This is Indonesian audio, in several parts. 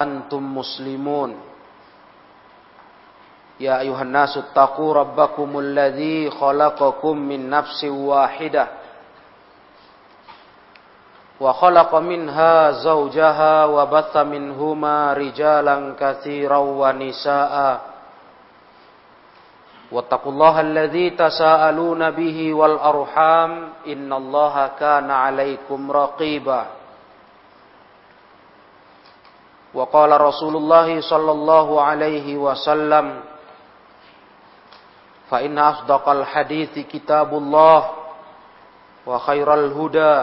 antum muslimun. Ya ayuhan nasu taqu rabbakumul ladzi khalaqakum min nafsin wahidah. Wa khalaqa minha zawjaha wa batha minhuma rijalan katsiran wa nisaa wattaqullaha alladzi tasaaluna bihi wal arham. Innallaha kana عليكم raqiba. وقال رسول الله صلى الله عليه وسلم فإن أصدق الحديث كتاب الله وخير الهدى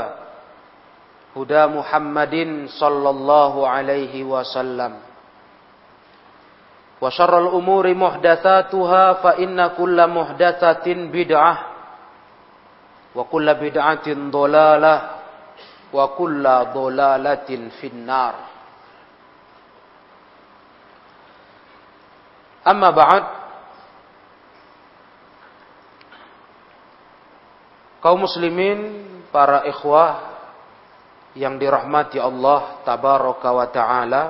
هدى محمد صلى الله عليه وسلم وشر الأمور محدثاتها فإن كل محدثة بدعة وكل بدعة ضلالة وكل ضلالة في النار Amma ba'd. Kaum muslimin, para ikhwah yang dirahmati Allah tabaraka wa taala.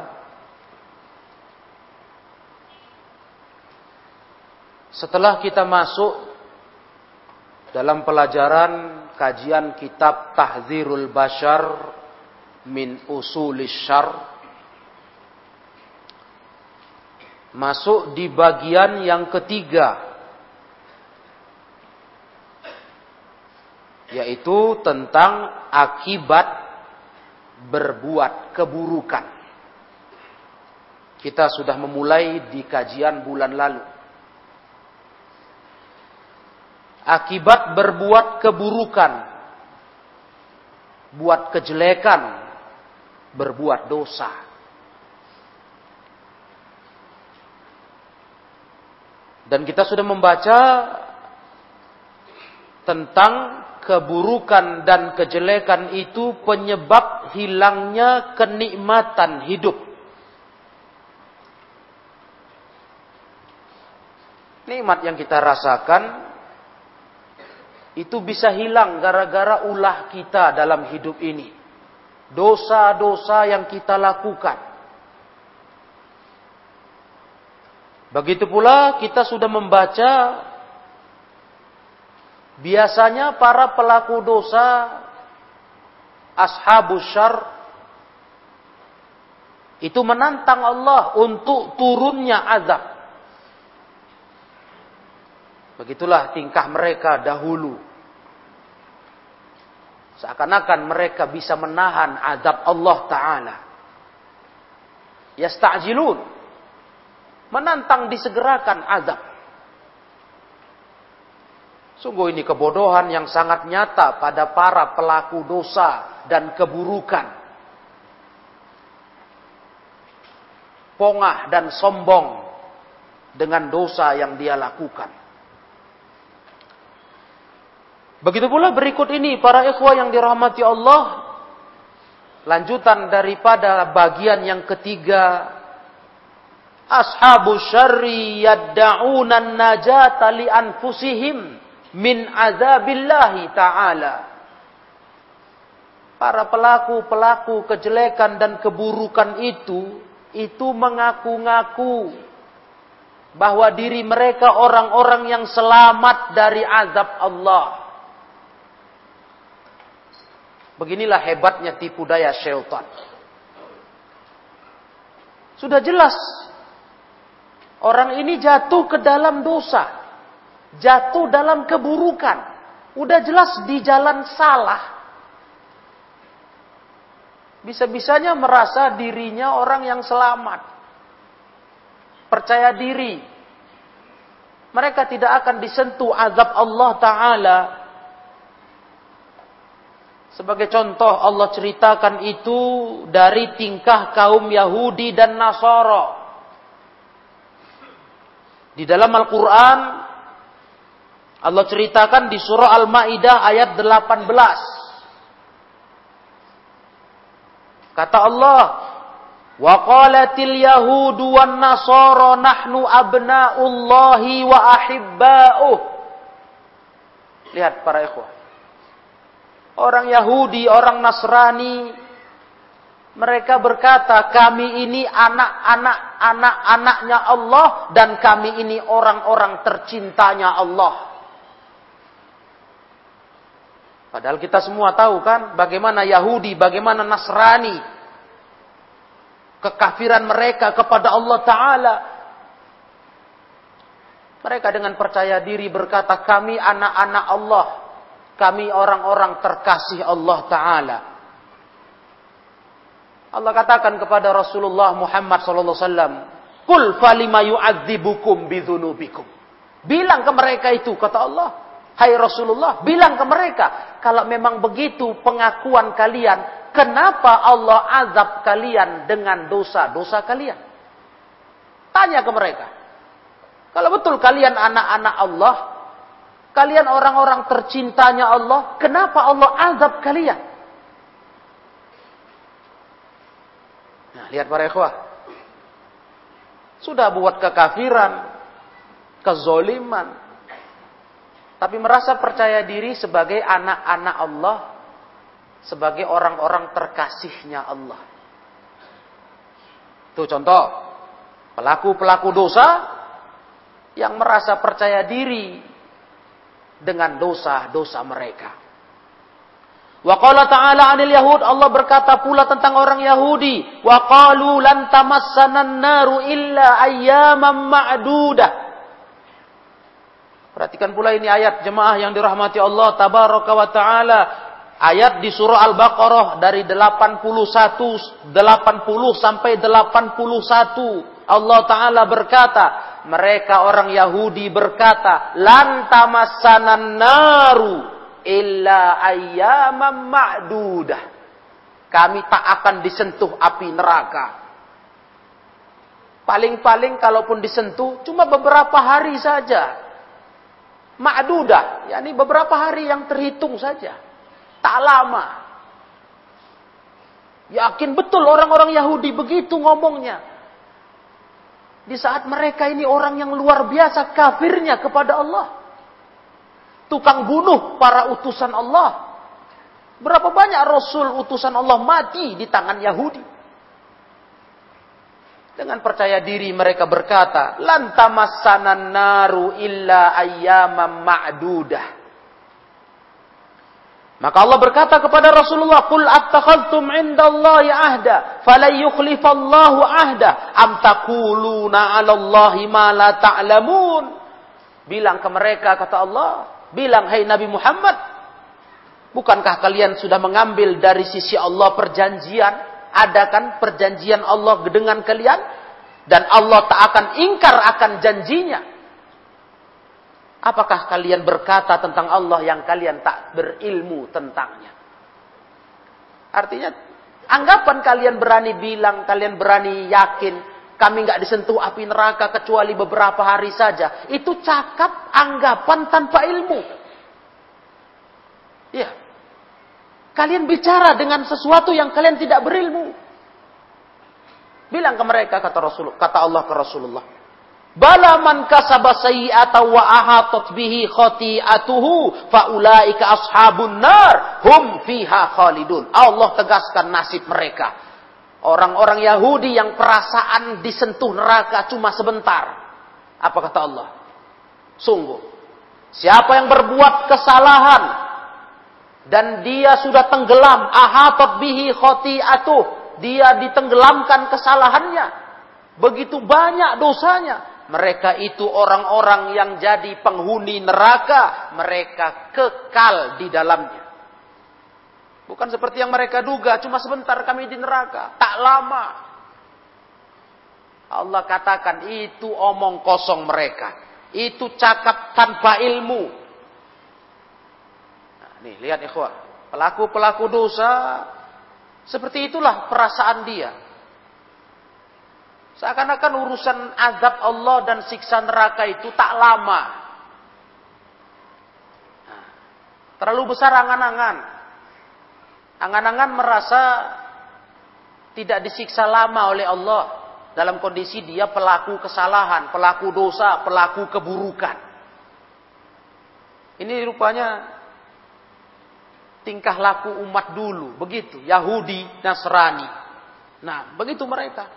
Setelah kita masuk dalam pelajaran kajian kitab Tahzirul Bashar min Usulis Syar masuk di bagian yang ketiga yaitu tentang akibat berbuat keburukan. Kita sudah memulai di kajian bulan lalu. Akibat berbuat keburukan, buat kejelekan, berbuat dosa. Dan kita sudah membaca tentang keburukan dan kejelekan itu penyebab hilangnya kenikmatan hidup. Nikmat yang kita rasakan itu bisa hilang gara-gara ulah kita dalam hidup ini. Dosa-dosa yang kita lakukan. Begitu pula kita sudah membaca biasanya para pelaku dosa ashabus syar itu menantang Allah untuk turunnya azab. Begitulah tingkah mereka dahulu. Seakan-akan mereka bisa menahan azab Allah Ta'ala. Yasta'jilun menantang disegerakan azab. Sungguh ini kebodohan yang sangat nyata pada para pelaku dosa dan keburukan. Pongah dan sombong dengan dosa yang dia lakukan. Begitu pula berikut ini para ikhwah yang dirahmati Allah. Lanjutan daripada bagian yang ketiga ashabu syarri yadda'una najata li anfusihim min azabillahi ta'ala. Para pelaku-pelaku kejelekan dan keburukan itu, itu mengaku-ngaku bahwa diri mereka orang-orang yang selamat dari azab Allah. Beginilah hebatnya tipu daya syaitan. Sudah jelas Orang ini jatuh ke dalam dosa. Jatuh dalam keburukan. Udah jelas di jalan salah. Bisa-bisanya merasa dirinya orang yang selamat. Percaya diri. Mereka tidak akan disentuh azab Allah Ta'ala. Sebagai contoh Allah ceritakan itu dari tingkah kaum Yahudi dan Nasara di dalam Al-Quran, Allah ceritakan di surah Al-Ma'idah ayat 18. Kata Allah, yahudu wan nasara nahnu abna'ullahi wa ahibba'uh. Lihat para ikhwah. Orang Yahudi, orang Nasrani Mereka berkata, kami ini anak-anak anak-anaknya Allah dan kami ini orang-orang tercintanya Allah. Padahal kita semua tahu kan bagaimana Yahudi, bagaimana Nasrani kekafiran mereka kepada Allah taala. Mereka dengan percaya diri berkata, "Kami anak-anak Allah, kami orang-orang terkasih Allah taala." Allah katakan kepada Rasulullah Muhammad wasallam, "Qul falima yu'adzibukum bidzunubikum." Bilang ke mereka itu kata Allah, "Hai Rasulullah, bilang ke mereka, kalau memang begitu pengakuan kalian, kenapa Allah azab kalian dengan dosa-dosa kalian?" Tanya ke mereka. Kalau betul kalian anak-anak Allah, kalian orang-orang tercintanya Allah, kenapa Allah azab kalian? Lihat para ikhwah. Sudah buat kekafiran, kezoliman. Tapi merasa percaya diri sebagai anak-anak Allah. Sebagai orang-orang terkasihnya Allah. Itu contoh. Pelaku-pelaku dosa yang merasa percaya diri dengan dosa-dosa mereka. Wa qala ta'ala 'anil yahud Allah berkata pula tentang orang Yahudi, wa qalu lan tamassana naru illa ayyaman ma'dudah. Perhatikan pula ini ayat jemaah yang dirahmati Allah tabaraka wa taala. Ayat di surah Al-Baqarah dari 81 80 sampai 81. Allah taala berkata, mereka orang Yahudi berkata, lan tamassana naru illa ayyaman ma'dudah. Kami tak akan disentuh api neraka. Paling-paling kalaupun disentuh cuma beberapa hari saja. Ma'dudah, yakni beberapa hari yang terhitung saja. Tak lama. Yakin betul orang-orang Yahudi begitu ngomongnya. Di saat mereka ini orang yang luar biasa kafirnya kepada Allah tukang bunuh para utusan Allah. Berapa banyak rasul utusan Allah mati di tangan Yahudi? Dengan percaya diri mereka berkata, "Lantamassanan naru illa ayyamam ma'dudah." Maka Allah berkata kepada Rasulullah, "Qul attakhadtum 'indallahi ahda, falan yukhlifallahu ahda, am taquluna 'ala Allahi ma la ta'lamun?" Bilang ke mereka kata Allah, bilang, "Hai Nabi Muhammad, bukankah kalian sudah mengambil dari sisi Allah perjanjian? Ada kan perjanjian Allah dengan kalian? Dan Allah tak akan ingkar akan janjinya. Apakah kalian berkata tentang Allah yang kalian tak berilmu tentangnya? Artinya, anggapan kalian berani bilang, kalian berani yakin, kami nggak disentuh api neraka kecuali beberapa hari saja. Itu cakap anggapan tanpa ilmu. Ya. Kalian bicara dengan sesuatu yang kalian tidak berilmu. Bilang ke mereka kata Rasul, kata Allah ke Rasulullah. Bala man kasaba sayyi'ata wa ahatat bihi khati'atuhu faulaika ashabun nar hum fiha khalidun. Allah tegaskan nasib mereka. Orang-orang Yahudi yang perasaan disentuh neraka cuma sebentar. Apa kata Allah? Sungguh. Siapa yang berbuat kesalahan dan dia sudah tenggelam, ahatat bihi khoti'atuh, dia ditenggelamkan kesalahannya. Begitu banyak dosanya. Mereka itu orang-orang yang jadi penghuni neraka, mereka kekal di dalamnya. Bukan seperti yang mereka duga, cuma sebentar kami di neraka. Tak lama. Allah katakan itu omong kosong mereka. Itu cakap tanpa ilmu. Nah, nih, lihat ikhwah. Pelaku-pelaku dosa, seperti itulah perasaan dia. Seakan-akan urusan azab Allah dan siksa neraka itu tak lama. Nah, terlalu besar angan-angan. Angan-angan merasa tidak disiksa lama oleh Allah dalam kondisi dia pelaku kesalahan, pelaku dosa, pelaku keburukan. Ini rupanya tingkah laku umat dulu, begitu, Yahudi, Nasrani. Nah, begitu mereka.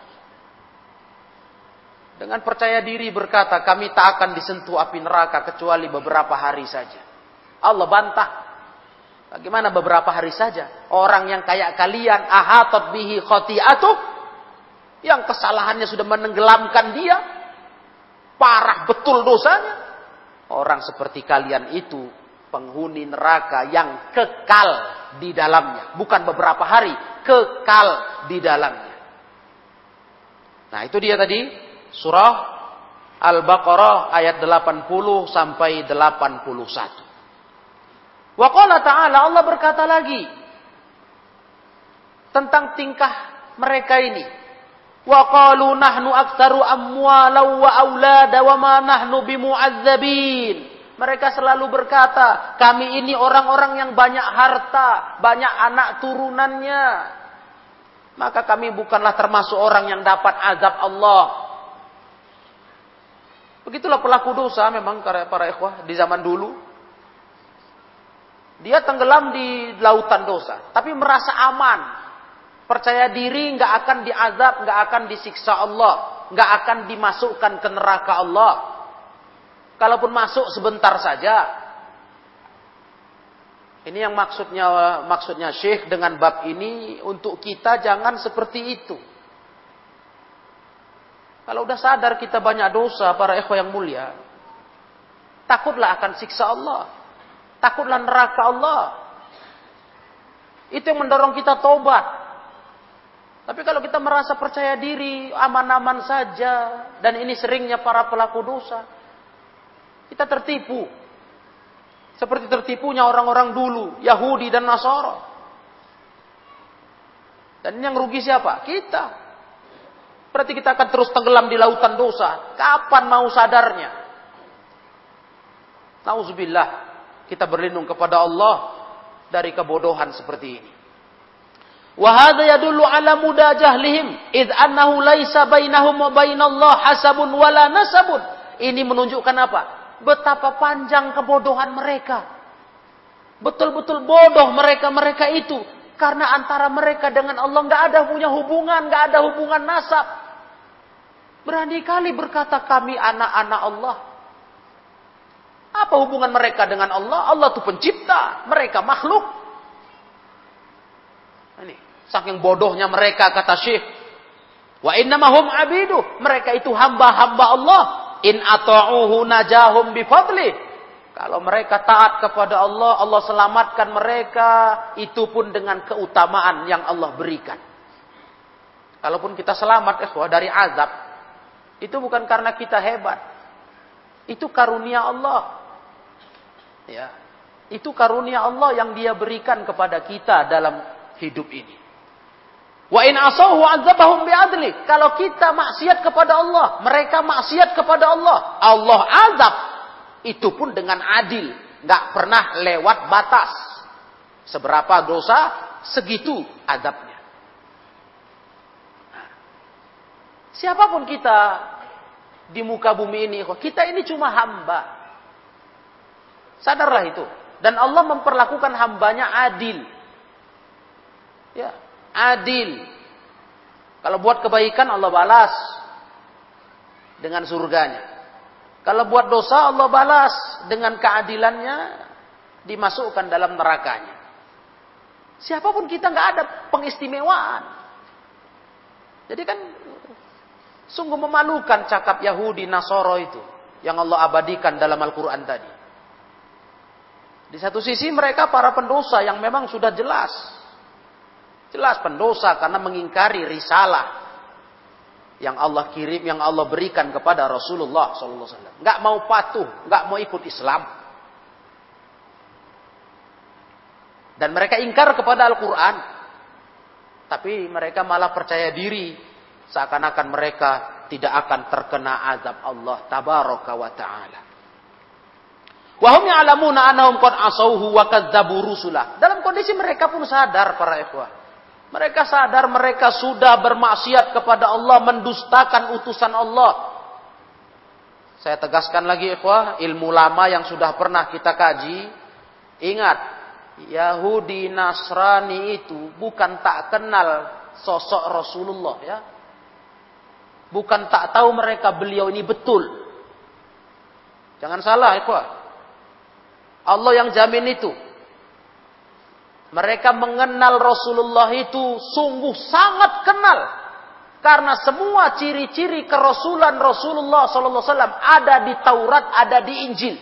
Dengan percaya diri berkata, kami tak akan disentuh api neraka kecuali beberapa hari saja. Allah bantah. Bagaimana beberapa hari saja? Orang yang kayak kalian, ahatot bihi khoti'atuh, yang kesalahannya sudah menenggelamkan dia, parah betul dosanya. Orang seperti kalian itu penghuni neraka yang kekal di dalamnya. Bukan beberapa hari, kekal di dalamnya. Nah itu dia tadi surah Al-Baqarah ayat 80 sampai 81. Wa qala ta'ala Allah berkata lagi tentang tingkah mereka ini. Wa qalu nahnu aktsaru amwalan wa aulada wa ma nahnu bimu'adzabin. Mereka selalu berkata, kami ini orang-orang yang banyak harta, banyak anak turunannya. Maka kami bukanlah termasuk orang yang dapat azab Allah. Begitulah pelaku dosa memang para ikhwah di zaman dulu. Dia tenggelam di lautan dosa, tapi merasa aman. Percaya diri nggak akan diazab, nggak akan disiksa Allah, nggak akan dimasukkan ke neraka Allah. Kalaupun masuk sebentar saja. Ini yang maksudnya maksudnya Syekh dengan bab ini untuk kita jangan seperti itu. Kalau udah sadar kita banyak dosa para ikhwah yang mulia, takutlah akan siksa Allah. Takutlah neraka Allah. Itu yang mendorong kita tobat. Tapi kalau kita merasa percaya diri, aman-aman saja, dan ini seringnya para pelaku dosa, kita tertipu. Seperti tertipunya orang-orang dulu, Yahudi dan Nasara. Dan yang rugi siapa? Kita. Berarti kita akan terus tenggelam di lautan dosa. Kapan mau sadarnya? Nauzubillah. Kita berlindung kepada Allah dari kebodohan seperti ini. Wahada yadullu ala muda jahlihim id annahu laisa bainahum wa bainallah hasabun wala nasabun. Ini menunjukkan apa? betapa panjang kebodohan mereka. Betul-betul bodoh mereka-mereka itu. Karena antara mereka dengan Allah nggak ada punya hubungan, nggak ada hubungan nasab. Berani kali berkata kami anak-anak Allah. Apa hubungan mereka dengan Allah? Allah itu pencipta, mereka makhluk. Ini saking bodohnya mereka kata Syekh. Wa innamahum abidu, mereka itu hamba-hamba Allah. In ata'uhu najahum bifadli. Kalau mereka taat kepada Allah, Allah selamatkan mereka. Itu pun dengan keutamaan yang Allah berikan. Kalaupun kita selamat ikhwah dari azab. Itu bukan karena kita hebat. Itu karunia Allah. Ya. Itu karunia Allah yang dia berikan kepada kita dalam hidup ini. Wa in asahu azabahum bi'adli. Kalau kita maksiat kepada Allah, mereka maksiat kepada Allah, Allah azab. Itu pun dengan adil, nggak pernah lewat batas. Seberapa dosa, segitu adabnya. Siapa pun kita di muka bumi ini, kita ini cuma hamba. Sadarlah itu. Dan Allah memperlakukan hambanya adil. Ya, adil. Kalau buat kebaikan Allah balas dengan surganya. Kalau buat dosa Allah balas dengan keadilannya dimasukkan dalam nerakanya. Siapa pun kita nggak ada pengistimewaan. Jadi kan sungguh memalukan cakap Yahudi Nasoro itu yang Allah abadikan dalam Al-Quran tadi. Di satu sisi mereka para pendosa yang memang sudah jelas Jelas pendosa karena mengingkari risalah yang Allah kirim, yang Allah berikan kepada Rasulullah SAW. Nggak mau patuh, nggak mau ikut Islam. Dan mereka ingkar kepada Al-Quran. Tapi mereka malah percaya diri. Seakan-akan mereka tidak akan terkena azab Allah tabaraka wa ta'ala. Wahum ya'lamuna anahum qad wa. Dalam kondisi mereka pun sadar para ikhwah mereka sadar mereka sudah bermaksiat kepada Allah, mendustakan utusan Allah. Saya tegaskan lagi ikhwah, ilmu lama yang sudah pernah kita kaji. Ingat, Yahudi Nasrani itu bukan tak kenal sosok Rasulullah ya. Bukan tak tahu mereka beliau ini betul. Jangan salah, ikhwah. Allah yang jamin itu. Mereka mengenal Rasulullah itu sungguh sangat kenal. Karena semua ciri-ciri kerasulan Rasulullah SAW ada di Taurat, ada di Injil.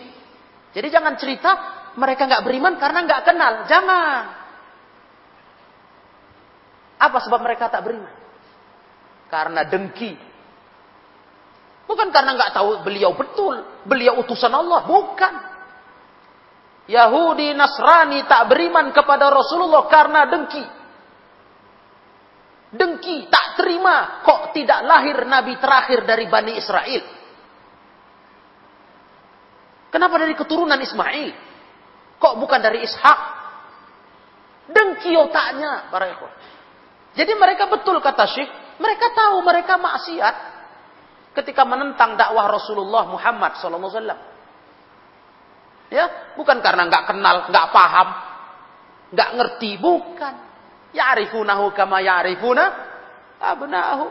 Jadi jangan cerita mereka nggak beriman karena nggak kenal. Jangan. Apa sebab mereka tak beriman? Karena dengki. Bukan karena nggak tahu beliau betul, beliau utusan Allah, bukan. Yahudi, Nasrani tak beriman kepada Rasulullah karena dengki. Dengki, tak terima kok tidak lahir nabi terakhir dari Bani Israel. Kenapa dari keturunan Ismail? Kok bukan dari Ishak? Dengki otaknya para ikhwan. Jadi mereka betul kata Syekh, mereka tahu mereka maksiat ketika menentang dakwah Rasulullah Muhammad SAW. Ya, bukan karena nggak kenal, nggak paham, nggak ngerti, bukan. Ya'rifunahu kama ya'rifuna abnahu.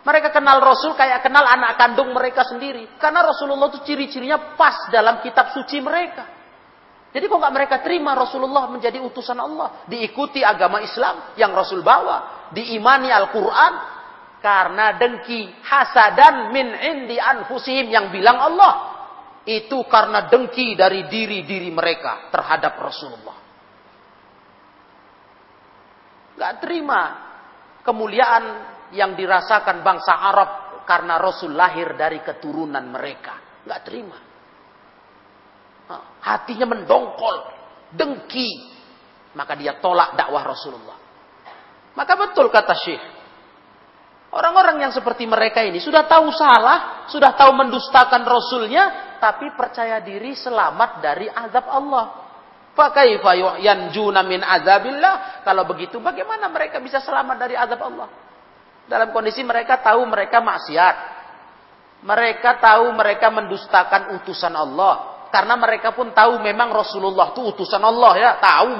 Mereka kenal Rasul kayak kenal anak kandung mereka sendiri. Karena Rasulullah itu ciri-cirinya pas dalam kitab suci mereka. Jadi kok nggak mereka terima Rasulullah menjadi utusan Allah, diikuti agama Islam yang Rasul bawa, diimani Al-Quran, karena dengki hasadan min indi anfusihim yang bilang Allah itu karena dengki dari diri-diri mereka terhadap Rasulullah. Gak terima kemuliaan yang dirasakan bangsa Arab karena Rasul lahir dari keturunan mereka. Gak terima hatinya mendongkol, dengki, maka dia tolak dakwah Rasulullah. Maka betul kata Syekh, orang-orang yang seperti mereka ini sudah tahu salah, sudah tahu mendustakan Rasulnya, tapi percaya diri selamat dari azab Allah. Fakaifa yanjuna min azabillah? Kalau begitu bagaimana mereka bisa selamat dari azab Allah? Dalam kondisi mereka tahu mereka maksiat. Mereka tahu mereka mendustakan utusan Allah. Karena mereka pun tahu memang Rasulullah itu utusan Allah ya, tahu.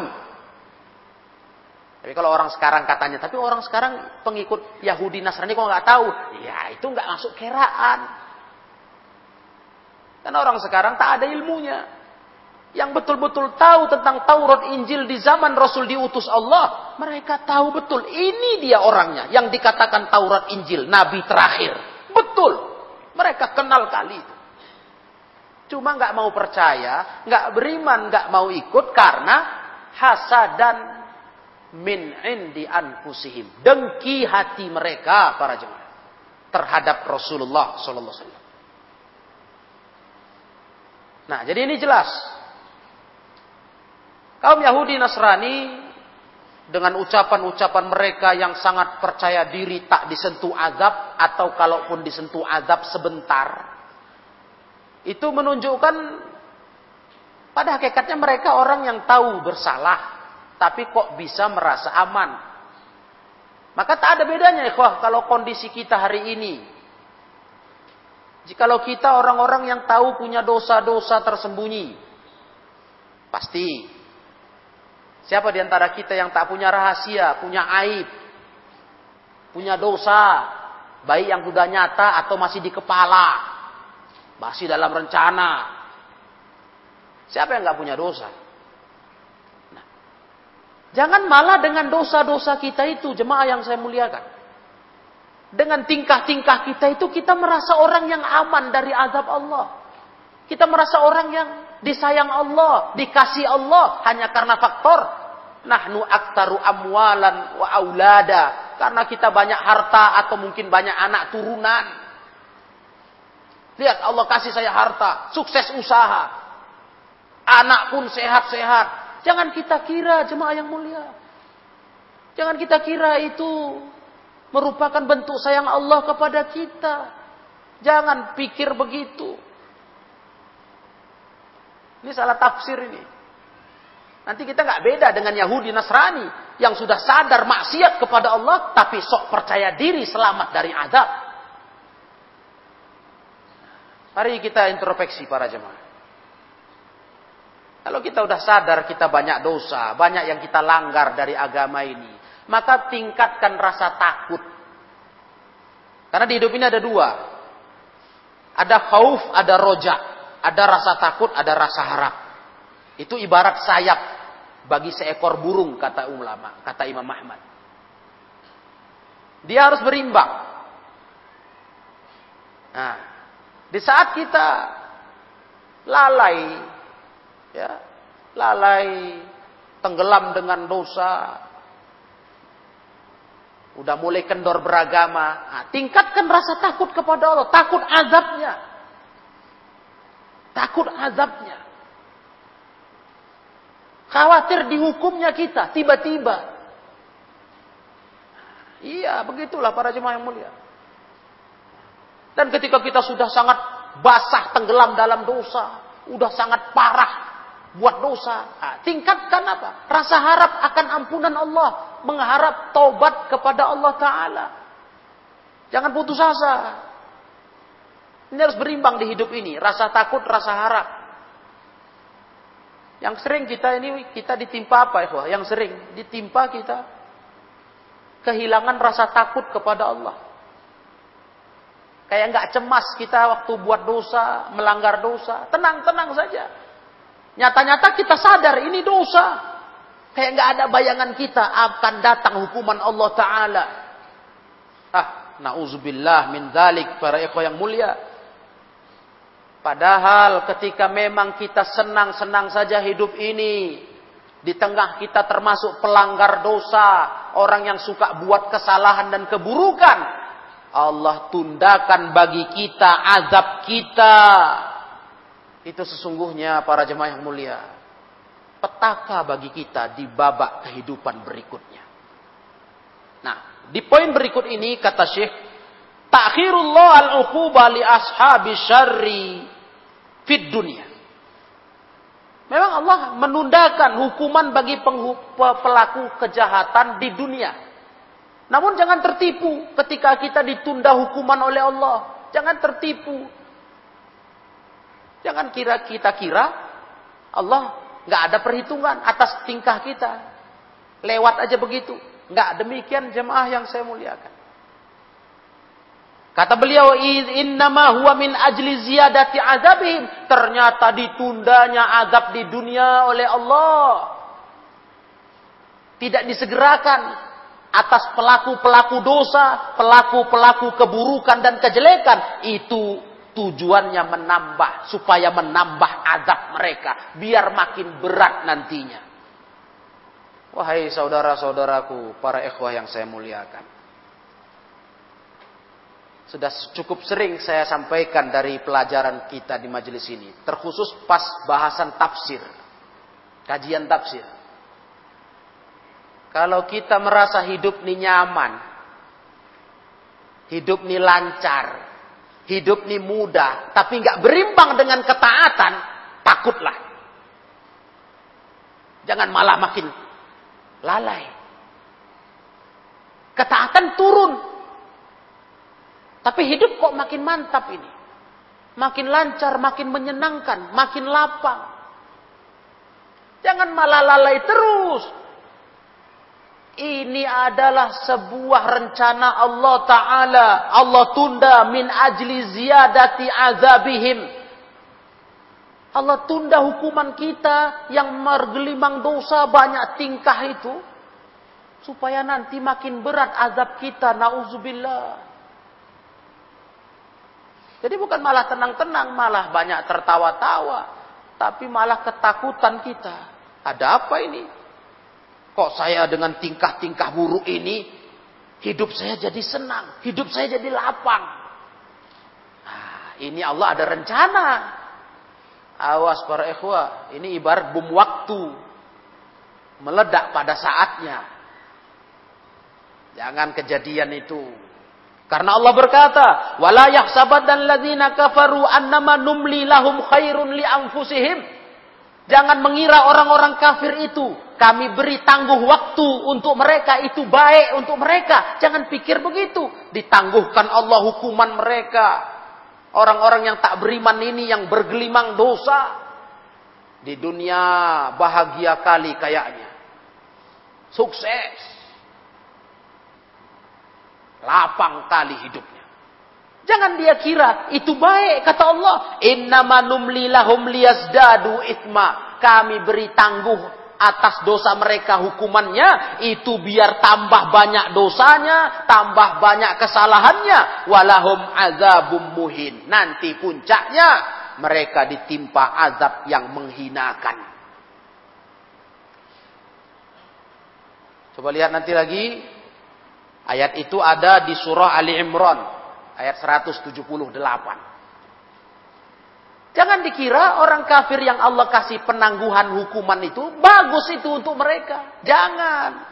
Tapi kalau orang sekarang katanya, tapi orang sekarang pengikut Yahudi Nasrani kok nggak tahu? Ya itu nggak masuk keraan. Karena orang sekarang tak ada ilmunya. Yang betul-betul tahu tentang Taurat Injil di zaman Rasul diutus Allah. Mereka tahu betul. Ini dia orangnya. Yang dikatakan Taurat Injil. Nabi terakhir. Betul. Mereka kenal kali itu. Cuma nggak mau percaya, nggak beriman, nggak mau ikut karena hasadan min indi anfusihim. Dengki hati mereka para jemaah terhadap Rasulullah sallallahu alaihi wasallam. Nah, jadi ini jelas. Kaum Yahudi Nasrani dengan ucapan-ucapan mereka yang sangat percaya diri tak disentuh azab atau kalaupun disentuh azab sebentar itu menunjukkan pada hakikatnya mereka orang yang tahu bersalah, tapi kok bisa merasa aman. Maka tak ada bedanya ikhwah kalau kondisi kita hari ini. Jikalau kita orang-orang yang tahu punya dosa-dosa tersembunyi. Pasti. Siapa di antara kita yang tak punya rahasia, punya aib, punya dosa, baik yang sudah nyata atau masih di kepala, masih dalam rencana. Siapa yang nggak punya dosa? Nah, jangan malah dengan dosa-dosa kita itu, jemaah yang saya muliakan. Dengan tingkah-tingkah kita itu kita merasa orang yang aman dari azab Allah. Kita merasa orang yang disayang Allah, dikasih Allah hanya karena faktor nahnu aktaru amwalan wa aulada karena kita banyak harta atau mungkin banyak anak turunan Lihat Allah kasih saya harta, sukses usaha. Anak pun sehat-sehat. Jangan kita kira jemaah yang mulia. Jangan kita kira itu merupakan bentuk sayang Allah kepada kita. Jangan pikir begitu. Ini salah tafsir ini. Nanti kita nggak beda dengan Yahudi Nasrani yang sudah sadar maksiat kepada Allah tapi sok percaya diri selamat dari azab. Mari kita introspeksi para jemaah. Kalau kita sudah sadar kita banyak dosa, banyak yang kita langgar dari agama ini. Maka tingkatkan rasa takut. Karena di hidup ini ada dua. Ada khauf, ada roja. Ada rasa takut, ada rasa harap. Itu ibarat sayap bagi seekor burung, kata ulama, kata Imam Ahmad. Dia harus berimbang. Nah, di saat kita lalai, ya, lalai, tenggelam dengan dosa, udah mulai kendor beragama, nah, tingkatkan rasa takut kepada Allah, takut azabnya. Takut azabnya. Khawatir dihukumnya kita tiba-tiba. Iya, begitulah para jemaah yang mulia. Dan ketika kita sudah sangat basah tenggelam dalam dosa, udah sangat parah buat dosa, nah, tingkatkan apa? Rasa harap akan ampunan Allah mengharap taubat kepada Allah Ta'ala. Jangan putus asa. Ini harus berimbang di hidup ini. Rasa takut, rasa harap. Yang sering kita ini, kita ditimpa apa ya? Yang sering ditimpa kita kehilangan rasa takut kepada Allah. Kayak nggak cemas kita waktu buat dosa, melanggar dosa. Tenang-tenang saja. Nyata-nyata kita sadar ini dosa. Kayak nggak ada bayangan kita akan datang hukuman Allah Ta'ala. Ah, na'udzubillah min dalik para ikhwah yang mulia. Padahal ketika memang kita senang-senang saja hidup ini. Di tengah kita termasuk pelanggar dosa. Orang yang suka buat kesalahan dan keburukan. Allah tundakan bagi kita azab kita. Itu sesungguhnya para jemaah yang mulia petaka bagi kita di babak kehidupan berikutnya. Nah, di poin berikut ini kata Syekh, takhirullah al-uquba li ashabi syarri fid dunia. Memang Allah menundakan hukuman bagi pelaku kejahatan di dunia. Namun jangan tertipu ketika kita ditunda hukuman oleh Allah. Jangan tertipu. Jangan kira kita kira Allah nggak ada perhitungan atas tingkah kita. Lewat aja begitu. Nggak demikian jemaah yang saya muliakan. Kata beliau, innama huwa min ajli ziyadati azabihim. Ternyata ditundanya azab di dunia oleh Allah. Tidak disegerakan atas pelaku-pelaku dosa, pelaku-pelaku keburukan dan kejelekan. Itu tujuannya menambah supaya menambah azab mereka biar makin berat nantinya. Wahai saudara-saudaraku, para ikhwah yang saya muliakan. Sudah cukup sering saya sampaikan dari pelajaran kita di majelis ini, terkhusus pas bahasan tafsir. Kajian tafsir. Kalau kita merasa hidup ini nyaman, hidup ini lancar, hidup ini mudah, tapi nggak berimbang dengan ketaatan, takutlah. Jangan malah makin lalai. Ketaatan turun. Tapi hidup kok makin mantap ini. Makin lancar, makin menyenangkan, makin lapang. Jangan malah lalai terus. Ini adalah sebuah rencana Allah Ta'ala. Allah tunda min ajli ziyadati azabihim. Allah tunda hukuman kita yang mergelimang dosa banyak tingkah itu. Supaya nanti makin berat azab kita. Na'udzubillah. Jadi bukan malah tenang-tenang, malah banyak tertawa-tawa. Tapi malah ketakutan kita. Ada apa ini? Kok saya dengan tingkah-tingkah buruk ini, hidup saya jadi senang, hidup saya jadi lapang. Nah, ini Allah ada rencana. Awas para ikhwah, ini ibarat bom waktu. Meledak pada saatnya. Jangan kejadian itu. Karena Allah berkata, "Wala yahsabadan ladzina kafaru annama numli lahum khairun li anfusihim." Jangan mengira orang-orang kafir itu kami beri tangguh waktu untuk mereka itu baik untuk mereka. Jangan pikir begitu. Ditangguhkan Allah hukuman mereka. Orang-orang yang tak beriman ini yang bergelimang dosa. Di dunia bahagia kali kayaknya. Sukses. Lapang kali hidupnya. Jangan dia kira itu baik kata Allah. Innama numli lahum liyazdadu itma. Kami beri tangguh atas dosa mereka hukumannya itu biar tambah banyak dosanya, tambah banyak kesalahannya. Walahum azabum muhin. Nanti puncaknya mereka ditimpa azab yang menghinakan. Coba lihat nanti lagi. Ayat itu ada di surah Ali Imran. Ayat 178. Jangan dikira orang kafir yang Allah kasih penangguhan hukuman itu bagus itu untuk mereka. Jangan.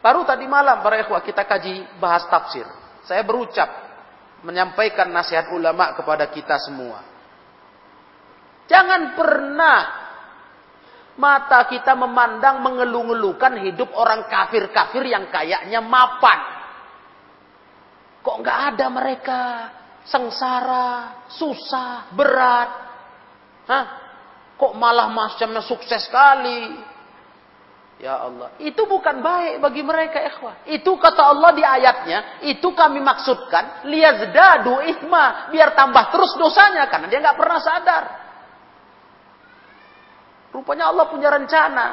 Baru tadi malam para ikhwah kita kaji bahas tafsir. Saya berucap menyampaikan nasihat ulama kepada kita semua. Jangan pernah Mata kita memandang mengeluh-ngeluhkan hidup orang kafir-kafir yang kayaknya mapan. Kok nggak ada mereka? Sengsara, susah, berat. Hah? Kok malah macamnya sukses sekali? Ya Allah, itu bukan baik bagi mereka ikhwah. Itu kata Allah di ayatnya, itu kami maksudkan liyazdadu isma, biar tambah terus dosanya karena dia nggak pernah sadar. Rupanya Allah punya rencana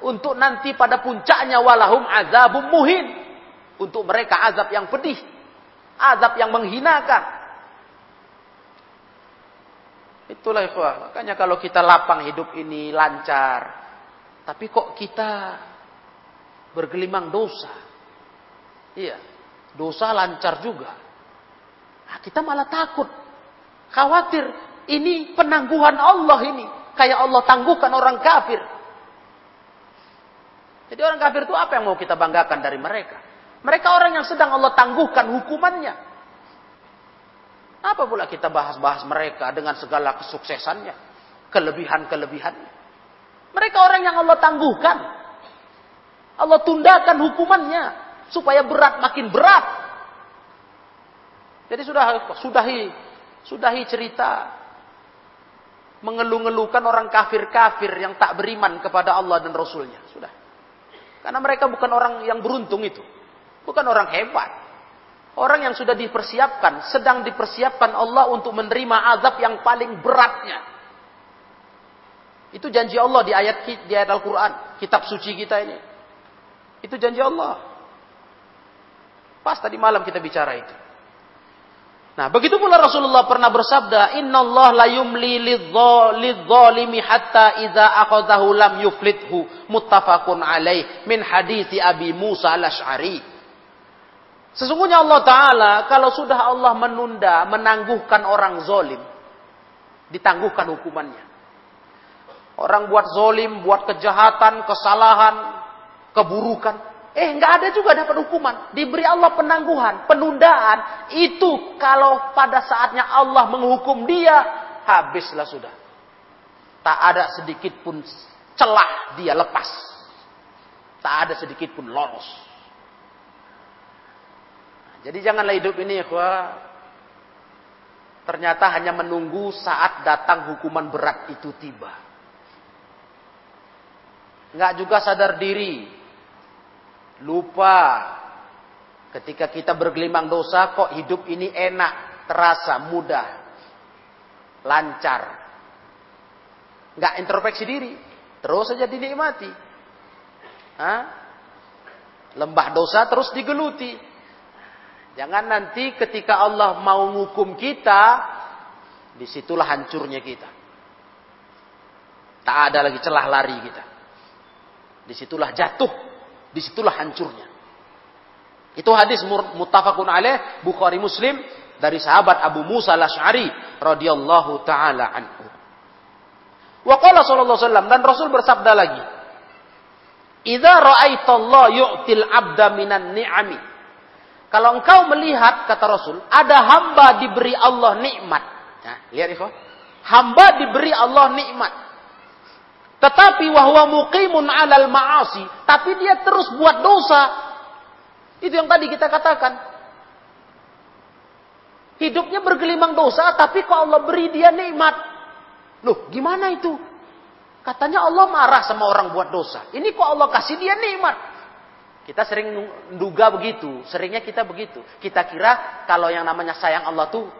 untuk nanti pada puncaknya walahum azabum muhin. Untuk mereka azab yang pedih. Azab yang menghinakan. Itulah ikhwah. Makanya kalau kita lapang hidup ini lancar. Tapi kok kita bergelimang dosa. Iya. Dosa lancar juga. Nah, kita malah takut. Khawatir. Ini penangguhan Allah ini kayak Allah tangguhkan orang kafir. Jadi orang kafir itu apa yang mau kita banggakan dari mereka? Mereka orang yang sedang Allah tangguhkan hukumannya. Apa pula kita bahas-bahas mereka dengan segala kesuksesannya, kelebihan-kelebihannya. Mereka orang yang Allah tangguhkan. Allah tundakan hukumannya supaya berat makin berat. Jadi sudah sudahi sudahi cerita mengeluh-ngeluhkan orang kafir-kafir yang tak beriman kepada Allah dan Rasulnya. Sudah. Karena mereka bukan orang yang beruntung itu. Bukan orang hebat. Orang yang sudah dipersiapkan, sedang dipersiapkan Allah untuk menerima azab yang paling beratnya. Itu janji Allah di ayat di ayat Al-Quran, kitab suci kita ini. Itu janji Allah. Pas tadi malam kita bicara itu. Nah, begitu pula Rasulullah pernah bersabda, "Innallaha la yumli lidh-dhalimi hatta idza akhadhahu lam yuflithu." Muttafaqun alaih min hadisi Abi Musa al-Asy'ari. Sesungguhnya Allah Ta'ala, kalau sudah Allah menunda, menangguhkan orang zolim, ditangguhkan hukumannya. Orang buat zolim, buat kejahatan, kesalahan, keburukan. Eh, nggak ada juga dapat hukuman. Diberi Allah penangguhan, penundaan. Itu kalau pada saatnya Allah menghukum dia, habislah sudah. Tak ada sedikit pun celah dia lepas. Tak ada sedikit pun lolos. Jadi janganlah hidup ini, ya, ternyata hanya menunggu saat datang hukuman berat itu tiba. Nggak juga sadar diri, Lupa. Ketika kita bergelimang dosa, kok hidup ini enak, terasa, mudah, lancar. Nggak introspeksi diri. Terus saja dinikmati. Hah? Lembah dosa terus digeluti. Jangan nanti ketika Allah mau ngukum kita, di situlah hancurnya kita. Tak ada lagi celah lari kita. Di situlah jatuh Di situlah hancurnya. Itu hadis muttafaqun alaih Bukhari Muslim dari sahabat Abu Musa al-Asy'ari radhiyallahu taala anhu. Wa qala sallallahu dan Rasul bersabda lagi, "Idza ra'aitallah yu'til 'abda minan ni'ami." Kalau engkau melihat kata Rasul, ada hamba diberi Allah nikmat. Nah, lihat itu. Hamba diberi Allah nikmat. Tetapi wahwa muqimun alal ma'asi. Tapi dia terus buat dosa. Itu yang tadi kita katakan. Hidupnya bergelimang dosa, tapi kok Allah beri dia nikmat. Loh, gimana itu? Katanya Allah marah sama orang buat dosa. Ini kok Allah kasih dia nikmat. Kita sering duga begitu, seringnya kita begitu. Kita kira kalau yang namanya sayang Allah tuh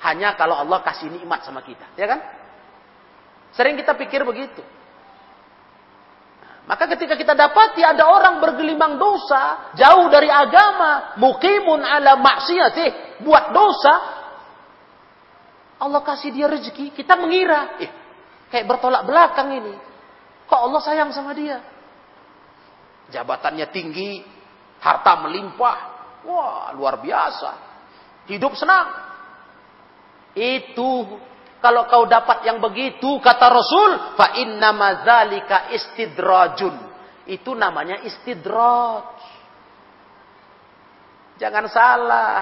hanya kalau Allah kasih nikmat sama kita, ya kan? Sering kita pikir begitu. Maka ketika kita dapati ada orang bergelimang dosa, jauh dari agama, mukimun ala maksiatih, buat dosa, Allah kasih dia rezeki, kita mengira, eh, kayak bertolak belakang ini. Kok Allah sayang sama dia? Jabatannya tinggi, harta melimpah, wah luar biasa. Hidup senang. Itu kalau kau dapat yang begitu, kata Rasul, fa inna madzalika istidrajun. Itu namanya istidraj. Jangan salah.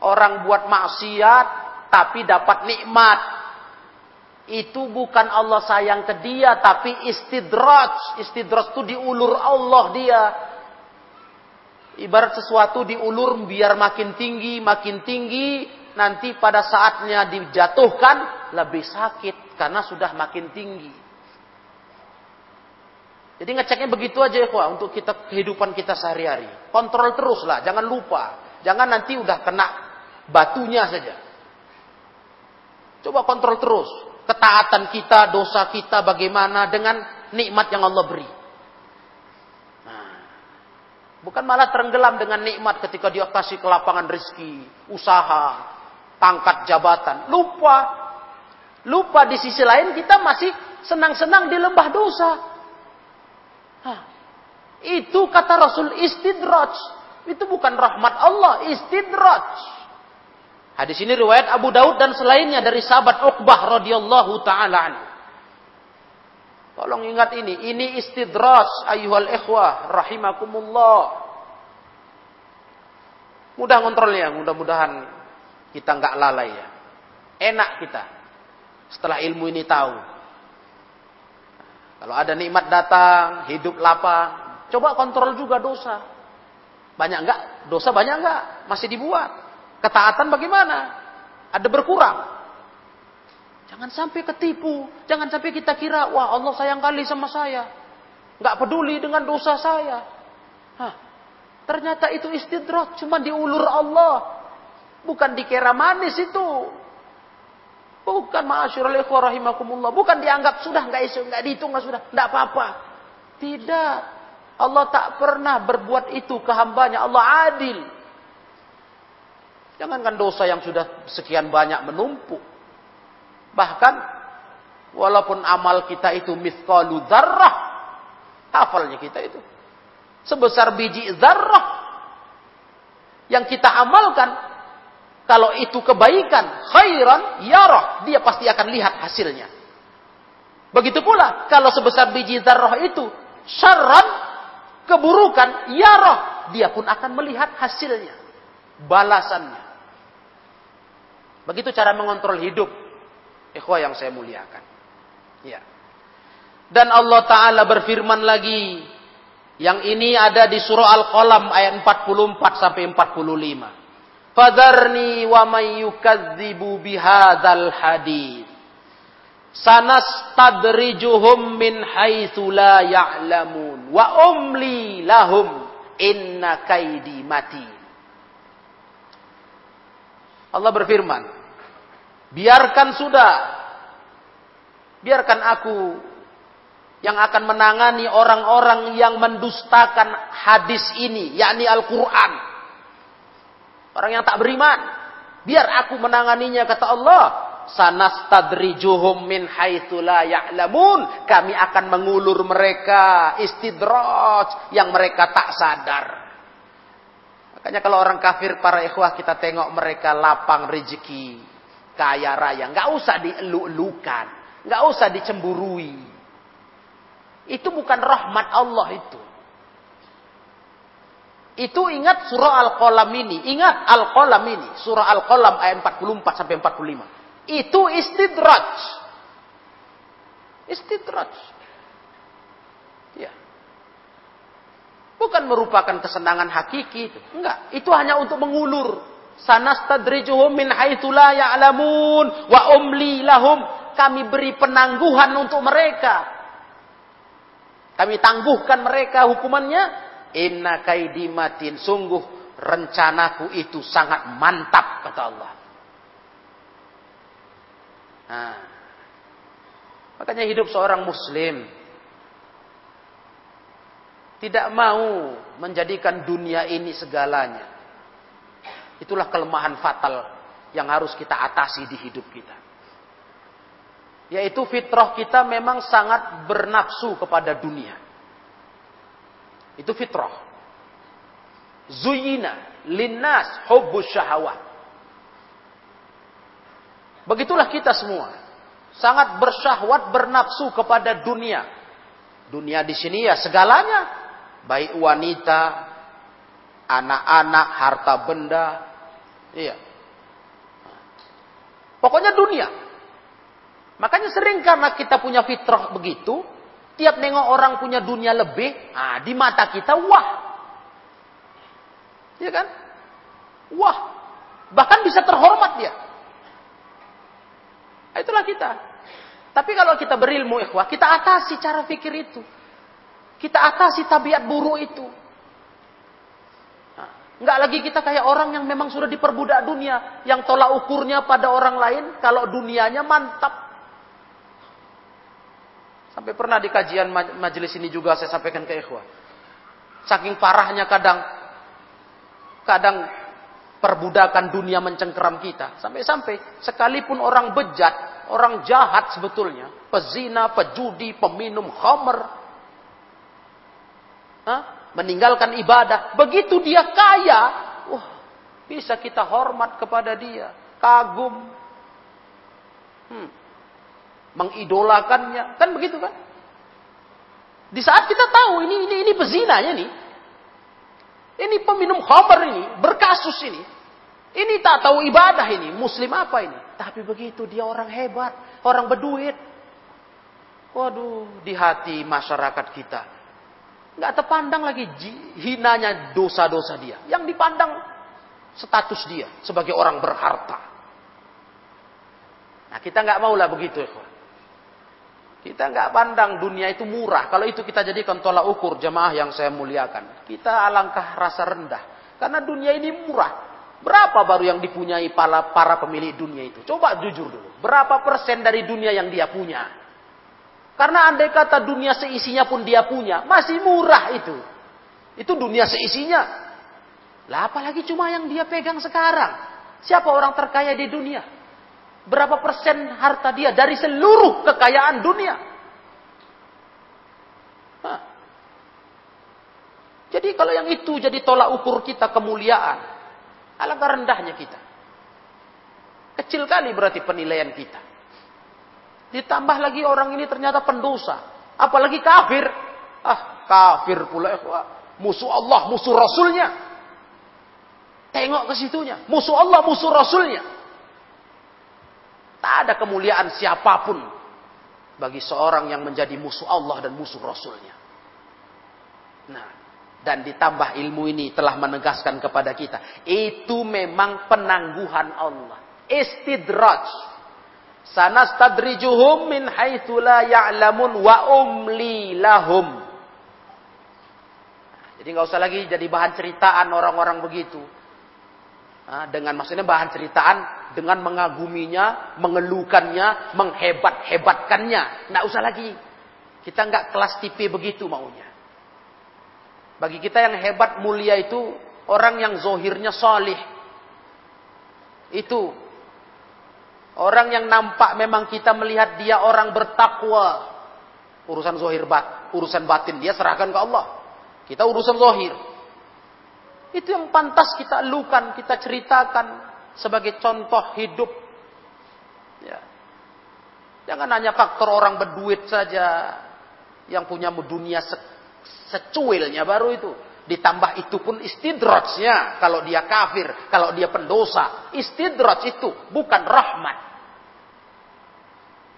Orang buat maksiat tapi dapat nikmat. Itu bukan Allah sayang ke dia tapi istidraj. Istidraj itu diulur Allah dia. Ibarat sesuatu diulur biar makin tinggi, makin tinggi, nanti pada saatnya dijatuhkan lebih sakit karena sudah makin tinggi. Jadi ngeceknya begitu aja ya untuk kita kehidupan kita sehari-hari. Kontrol terus lah, jangan lupa. Jangan nanti udah kena batunya saja. Coba kontrol terus. Ketaatan kita, dosa kita bagaimana dengan nikmat yang Allah beri. Nah, bukan malah tenggelam dengan nikmat ketika dia kasih kelapangan rezeki, usaha, pangkat jabatan. Lupa. Lupa di sisi lain kita masih senang-senang di lembah dosa. Hah. Itu kata Rasul istidraj. Itu bukan rahmat Allah, istidraj. Hadis ini riwayat Abu Daud dan selainnya dari sahabat Uqbah radhiyallahu taala Tolong ingat ini, ini istidraj ayuhal ikhwah rahimakumullah. Mudah kontrolnya, mudah-mudahan kita nggak lalai ya. Enak kita. Setelah ilmu ini tahu. Kalau ada nikmat datang, hidup lapang, coba kontrol juga dosa. Banyak enggak? Dosa banyak enggak? Masih dibuat. Ketaatan bagaimana? Ada berkurang. Jangan sampai ketipu. Jangan sampai kita kira, wah Allah sayang kali sama saya. Enggak peduli dengan dosa saya. Hah, ternyata itu istidrat. Cuma diulur Allah. Bukan dikira manis itu. Bukan ma'asyurul ikhwah rahimakumullah. Bukan dianggap sudah nggak isu, nggak dihitung nggak sudah, nggak apa-apa. Tidak. Allah tak pernah berbuat itu ke hambanya. Allah adil. Jangankan dosa yang sudah sekian banyak menumpuk. Bahkan walaupun amal kita itu mithqalu dzarrah, hafalnya kita itu. Sebesar biji zarrah yang kita amalkan kalau itu kebaikan, khairan, yarah, dia pasti akan lihat hasilnya. Begitu pula, kalau sebesar biji zarrah itu, syarran, keburukan, yarah, dia pun akan melihat hasilnya. Balasannya. Begitu cara mengontrol hidup. Ikhwah yang saya muliakan. Ya. Dan Allah Ta'ala berfirman lagi. Yang ini ada di surah Al-Qalam ayat 44 sampai 45. Fadarni wa may yukadzibu bihadzal hadis. Sanastadrijuhum min haitsu la ya'lamun wa umli lahum inna kaidi mati. Allah berfirman, biarkan sudah biarkan aku yang akan menangani orang-orang yang mendustakan hadis ini, yakni Al-Qur'an Orang yang tak beriman. Biar aku menanganinya kata Allah. Sanastadrijuhum min haitsu la ya'lamun. Kami akan mengulur mereka istidraj yang mereka tak sadar. Makanya kalau orang kafir para ikhwah kita tengok mereka lapang rezeki, kaya raya, nggak usah dielu-elukan, nggak usah dicemburui. Itu bukan rahmat Allah itu. Itu ingat surah Al-Qalam ini. Ingat Al-Qalam ini. Surah Al-Qalam ayat 44 sampai 45. Itu istidraj. Istidraj. Ya. Bukan merupakan kesenangan hakiki itu. Enggak. Itu hanya untuk mengulur. Sanastadrijuhum min haitsu la ya'lamun wa umli lahum. Kami beri penangguhan untuk mereka. Kami tangguhkan mereka hukumannya Inna kaidimatin. Sungguh rencanaku itu sangat mantap kata Allah. Nah, makanya hidup seorang muslim tidak mau menjadikan dunia ini segalanya. Itulah kelemahan fatal yang harus kita atasi di hidup kita. Yaitu fitrah kita memang sangat bernafsu kepada dunia. Itu fitrah. Zuyina linnas hubbus syahawat. Begitulah kita semua. Sangat bersyahwat, bernafsu kepada dunia. Dunia di sini ya segalanya baik wanita, anak-anak, harta benda, iya. Pokoknya dunia. Makanya sering karena kita punya fitrah begitu, tiap nengok orang punya dunia lebih, ah di mata kita wah. Iya kan? Wah. Bahkan bisa terhormat dia. Itulah kita. Tapi kalau kita berilmu ikhwah, kita atasi cara pikir itu. Kita atasi tabiat buruk itu. Enggak lagi kita kayak orang yang memang sudah diperbudak dunia. Yang tolak ukurnya pada orang lain. Kalau dunianya mantap. Sampai pernah di kajian majelis ini juga saya sampaikan ke ikhwah. Saking parahnya kadang. Kadang perbudakan dunia mencengkeram kita. Sampai-sampai sekalipun orang bejat. Orang jahat sebetulnya. Pezina, pejudi, peminum meninggalkan ibadah. Begitu dia kaya, wah, bisa kita hormat kepada dia, kagum, hmm, mengidolakannya, kan begitu kan? Di saat kita tahu ini ini ini pezinanya nih, ini peminum khamr ini, berkasus ini, ini tak tahu ibadah ini, muslim apa ini? Tapi begitu dia orang hebat, orang berduit. Waduh, di hati masyarakat kita nggak terpandang lagi hinanya dosa-dosa dia. Yang dipandang status dia sebagai orang berharta. Nah kita nggak mau lah begitu. Kita nggak pandang dunia itu murah. Kalau itu kita jadikan tolak ukur jemaah yang saya muliakan. Kita alangkah rasa rendah. Karena dunia ini murah. Berapa baru yang dipunyai para, para pemilik dunia itu? Coba jujur dulu. Berapa persen dari dunia yang dia punya? Karena andai kata dunia seisinya pun dia punya, masih murah itu. Itu dunia seisinya. Lah apalagi cuma yang dia pegang sekarang. Siapa orang terkaya di dunia? Berapa persen harta dia dari seluruh kekayaan dunia? Hah. Jadi kalau yang itu jadi tolak ukur kita kemuliaan, alangkah rendahnya kita. Kecil kali berarti penilaian kita. Ditambah lagi orang ini ternyata pendosa. Apalagi kafir. Ah, kafir pula. Musuh Allah, musuh Rasulnya. Tengok ke situnya. Musuh Allah, musuh Rasulnya. Tak ada kemuliaan siapa pun bagi seorang yang menjadi musuh Allah dan musuh Rasulnya. Nah, dan ditambah ilmu ini telah menegaskan kepada kita. Itu memang penangguhan Allah. Istidraj Sanastadrijuhum min haitsu la ya'lamun wa umli lahum. Jadi nggak usah lagi jadi bahan ceritaan orang-orang begitu. dengan maksudnya bahan ceritaan dengan mengaguminya, mengeluhkannya, menghebat-hebatkannya. Nggak usah lagi. Kita nggak kelas tipe begitu maunya. Bagi kita yang hebat mulia itu orang yang zohirnya salih. Itu Orang yang nampak memang kita melihat dia orang bertakwa. Urusan zohir bat, urusan batin dia serahkan ke Allah. Kita urusan zohir. Itu yang pantas kita elukan, kita ceritakan sebagai contoh hidup. Ya. Jangan hanya faktor orang berduit saja yang punya dunia se secuilnya baru itu. Ditambah itu pun istidrajnya. Kalau dia kafir, kalau dia pendosa. Istidraj itu bukan rahmat.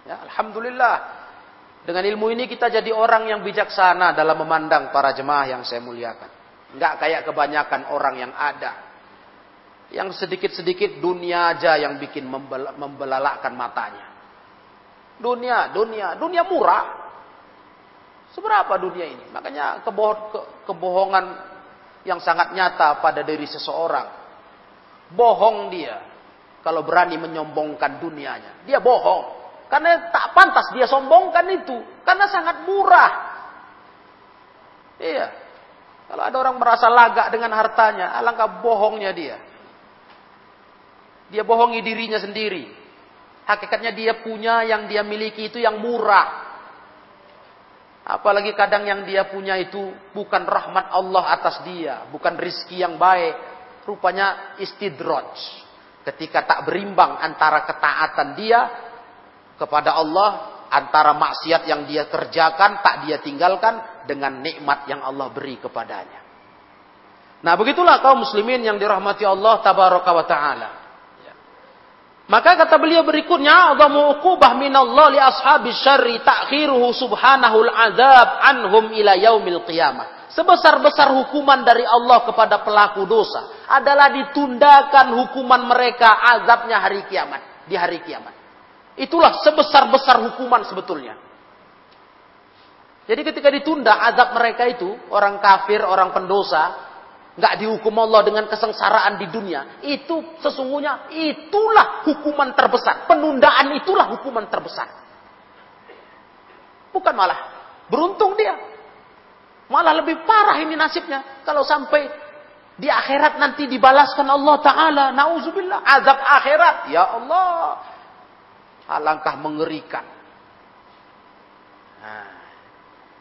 Ya, Alhamdulillah. Dengan ilmu ini kita jadi orang yang bijaksana dalam memandang para jemaah yang saya muliakan. Enggak kayak kebanyakan orang yang ada. Yang sedikit-sedikit dunia aja yang bikin membel membelalakkan matanya. Dunia, dunia, dunia murah. Seberapa dunia ini? Makanya keboh ke kebohongan yang sangat nyata pada diri seseorang. Bohong dia kalau berani menyombongkan dunianya. Dia bohong. Karena tak pantas dia sombongkan itu. Karena sangat murah. Iya. Kalau ada orang merasa lagak dengan hartanya, alangkah bohongnya dia. Dia bohongi dirinya sendiri. Hakikatnya dia punya yang dia miliki itu yang murah. Apalagi kadang yang dia punya itu bukan rahmat Allah atas dia, bukan rizki yang baik. Rupanya istidraj. Ketika tak berimbang antara ketaatan dia kepada Allah, antara maksiat yang dia kerjakan, tak dia tinggalkan, dengan nikmat yang Allah beri kepadanya. Nah begitulah kaum muslimin yang dirahmati Allah tabaraka wa ta'ala. Maka kata beliau berikutnya, "Adamu uqubah minallah li ashabi syarri ta'khiruhu subhanahu al-azab anhum ila yaumil qiyamah." Sebesar-besar hukuman dari Allah kepada pelaku dosa adalah ditundakan hukuman mereka azabnya hari kiamat, di hari kiamat. Itulah sebesar-besar hukuman sebetulnya. Jadi ketika ditunda azab mereka itu, orang kafir, orang pendosa, nggak dihukum Allah dengan kesengsaraan di dunia, itu sesungguhnya itulah hukuman terbesar. Penundaan itulah hukuman terbesar. Bukan malah beruntung dia. Malah lebih parah ini nasibnya kalau sampai di akhirat nanti dibalaskan Allah taala. Nauzubillah, azab akhirat. Ya Allah. Alangkah mengerikan. Nah,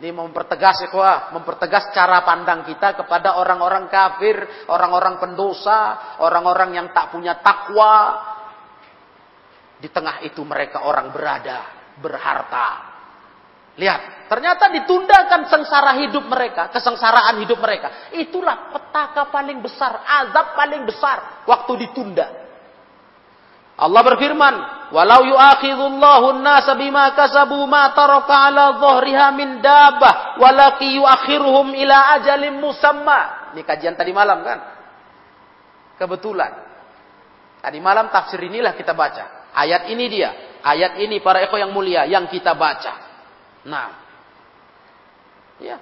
ini mempertegas ikhwah, mempertegas cara pandang kita kepada orang-orang kafir, orang-orang pendosa, orang-orang yang tak punya takwa. Di tengah itu mereka orang berada, berharta. Lihat, ternyata ditundakan sengsara hidup mereka, kesengsaraan hidup mereka. Itulah petaka paling besar, azab paling besar waktu ditunda. Allah berfirman, "Walau yu'akhidullahu an-nasa bima kasabu ma taraka 'ala dhahriha min dabbah, walaki yu'akhiruhum ila ajalin musamma." Ini kajian tadi malam kan? Kebetulan. Tadi malam tafsir inilah kita baca. Ayat ini dia. Ayat ini para eko yang mulia yang kita baca. Nah. Ya.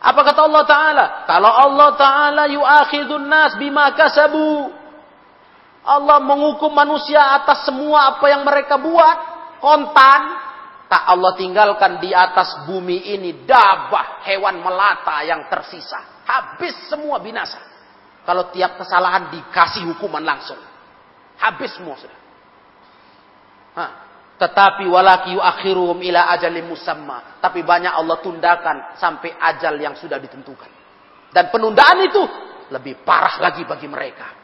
Apa kata Allah Ta'ala? Kalau Allah Ta'ala yu'akhidun nas bima kasabu Allah menghukum manusia atas semua apa yang mereka buat. Kontan. Tak Allah tinggalkan di atas bumi ini dabah hewan melata yang tersisa. Habis semua binasa. Kalau tiap kesalahan dikasih hukuman langsung. Habis semua sudah. Hah. Tetapi walaki akhirum ila ajalim musamma. Tapi banyak Allah tundakan sampai ajal yang sudah ditentukan. Dan penundaan itu lebih parah lagi bagi mereka.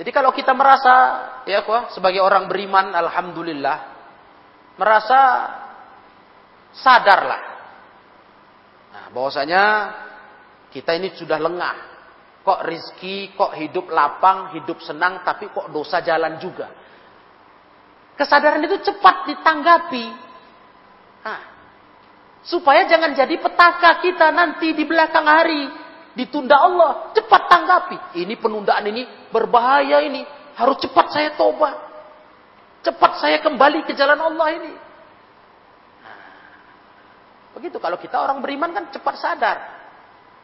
Jadi kalau kita merasa ya kok sebagai orang beriman alhamdulillah merasa sadarlah. Nah, bahwasanya kita ini sudah lengah. Kok rizki, kok hidup lapang, hidup senang, tapi kok dosa jalan juga. Kesadaran itu cepat ditanggapi. Nah, supaya jangan jadi petaka kita nanti di belakang hari ditunda Allah, cepat tanggapi. Ini penundaan ini berbahaya ini. Harus cepat saya tobat. Cepat saya kembali ke jalan Allah ini. Nah, begitu kalau kita orang beriman kan cepat sadar.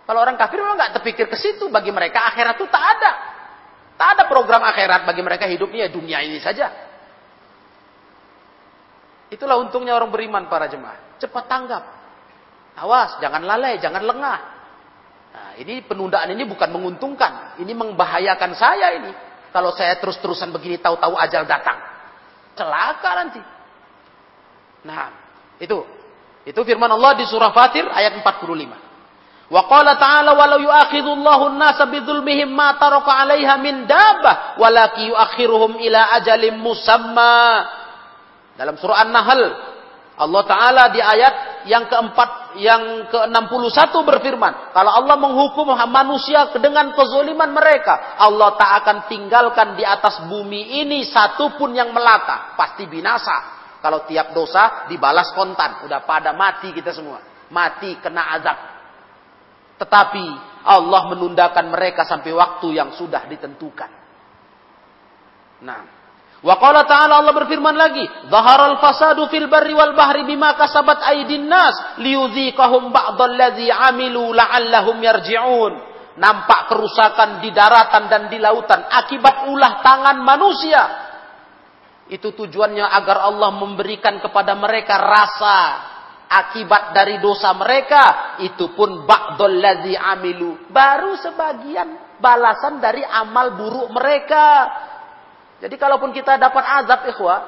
Kalau orang kafir memang nggak terpikir ke situ. Bagi mereka akhirat itu tak ada. Tak ada program akhirat bagi mereka hidupnya dunia ini saja. Itulah untungnya orang beriman para jemaah. Cepat tanggap. Awas, jangan lalai, jangan lengah. Ini penundaan ini bukan menguntungkan, ini membahayakan saya ini. Kalau saya terus-terusan begini tahu-tahu ajal datang. Celaka nanti. Nah, itu. Itu firman Allah di surah Fatir ayat 45. Wa qala ta'ala walau yu'akhidullahu an-nasa bidzulmihim ma taraka 'alaiha min dabbah walaki yu'akhiruhum ila ajalin musamma. Dalam surah An-Nahl Allah Ta'ala di ayat yang keempat, yang ke-61 berfirman. Kalau Allah menghukum manusia dengan kezoliman mereka. Allah tak akan tinggalkan di atas bumi ini satu pun yang melata. Pasti binasa. Kalau tiap dosa dibalas kontan. Udah pada mati kita semua. Mati kena azab. Tetapi Allah menundakan mereka sampai waktu yang sudah ditentukan. Nah, Wa qala ta'ala Allah berfirman lagi, "Dhaharal fasadu fil barri wal bahri bima kasabat aydin nas liyudhiqahum ba'dalladzi 'amilu la'allahum yarji'un." Nampak kerusakan di daratan dan di lautan akibat ulah tangan manusia. Itu tujuannya agar Allah memberikan kepada mereka rasa akibat dari dosa mereka itu pun ba'dalladzi 'amilu baru sebagian balasan dari amal buruk mereka jadi kalaupun kita dapat azab ikhwah,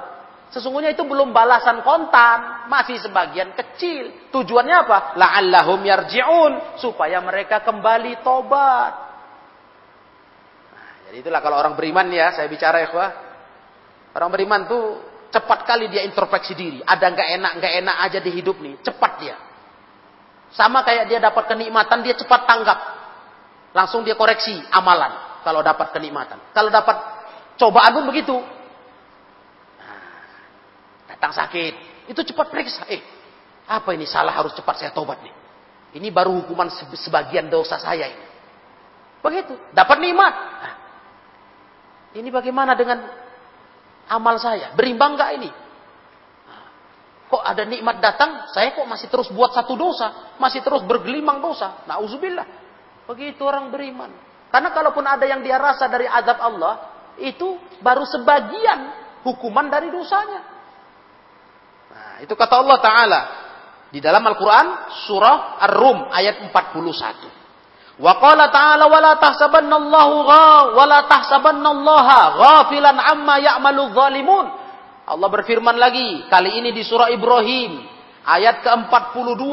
sesungguhnya itu belum balasan kontan, masih sebagian kecil. Tujuannya apa? La'allahum yarji'un, supaya mereka kembali tobat. Nah, jadi itulah kalau orang beriman ya, saya bicara ikhwah. Orang beriman tuh cepat kali dia introspeksi diri. Ada nggak enak, nggak enak aja di hidup nih, cepat dia. Sama kayak dia dapat kenikmatan, dia cepat tanggap. Langsung dia koreksi amalan kalau dapat kenikmatan. Kalau dapat Cobaan pun begitu. Nah, datang sakit, itu cepat periksa. Eh, apa ini salah harus cepat saya tobat nih. Ini baru hukuman sebagian dosa saya ini. Begitu, dapat nikmat. Nah, ini bagaimana dengan amal saya? Berimbang nggak ini? Nah, kok ada nikmat datang, saya kok masih terus buat satu dosa, masih terus bergelimang dosa. Nauzubillah. Begitu orang beriman. Karena kalaupun ada yang dia rasa dari azab Allah, itu baru sebagian hukuman dari dosanya. Nah, itu kata Allah Ta'ala. Di dalam Al-Quran, surah Ar-Rum, ayat 41. Wa qala ta'ala wa la tahsabanna Allahu gha wa la tahsabanna Allaha ghafilan amma ya'malu zalimun. Allah berfirman lagi, kali ini di surah Ibrahim, ayat ke-42.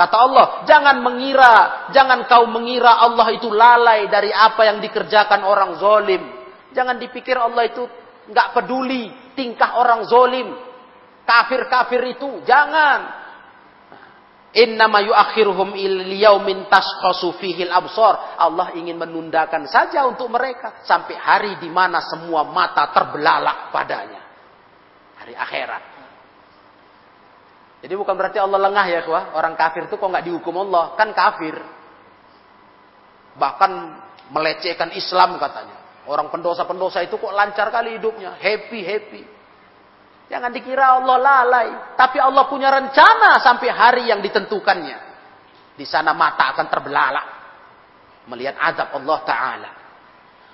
Kata Allah, jangan mengira, jangan kau mengira Allah itu lalai dari apa yang dikerjakan orang zalim. Jangan dipikir Allah itu nggak peduli tingkah orang zolim. Kafir-kafir itu. Jangan. Innama yuakhiruhum liyaumin tashkhasu fihil absar. Allah ingin menundakan saja untuk mereka sampai hari di mana semua mata terbelalak padanya. Hari akhirat. Jadi bukan berarti Allah lengah ya, kuah. Orang kafir itu kok nggak dihukum Allah, kan kafir. Bahkan melecehkan Islam katanya. Orang pendosa-pendosa itu kok lancar kali hidupnya, happy-happy. Jangan dikira Allah lalai, tapi Allah punya rencana sampai hari yang ditentukannya. Di sana mata akan terbelalak melihat azab Allah taala.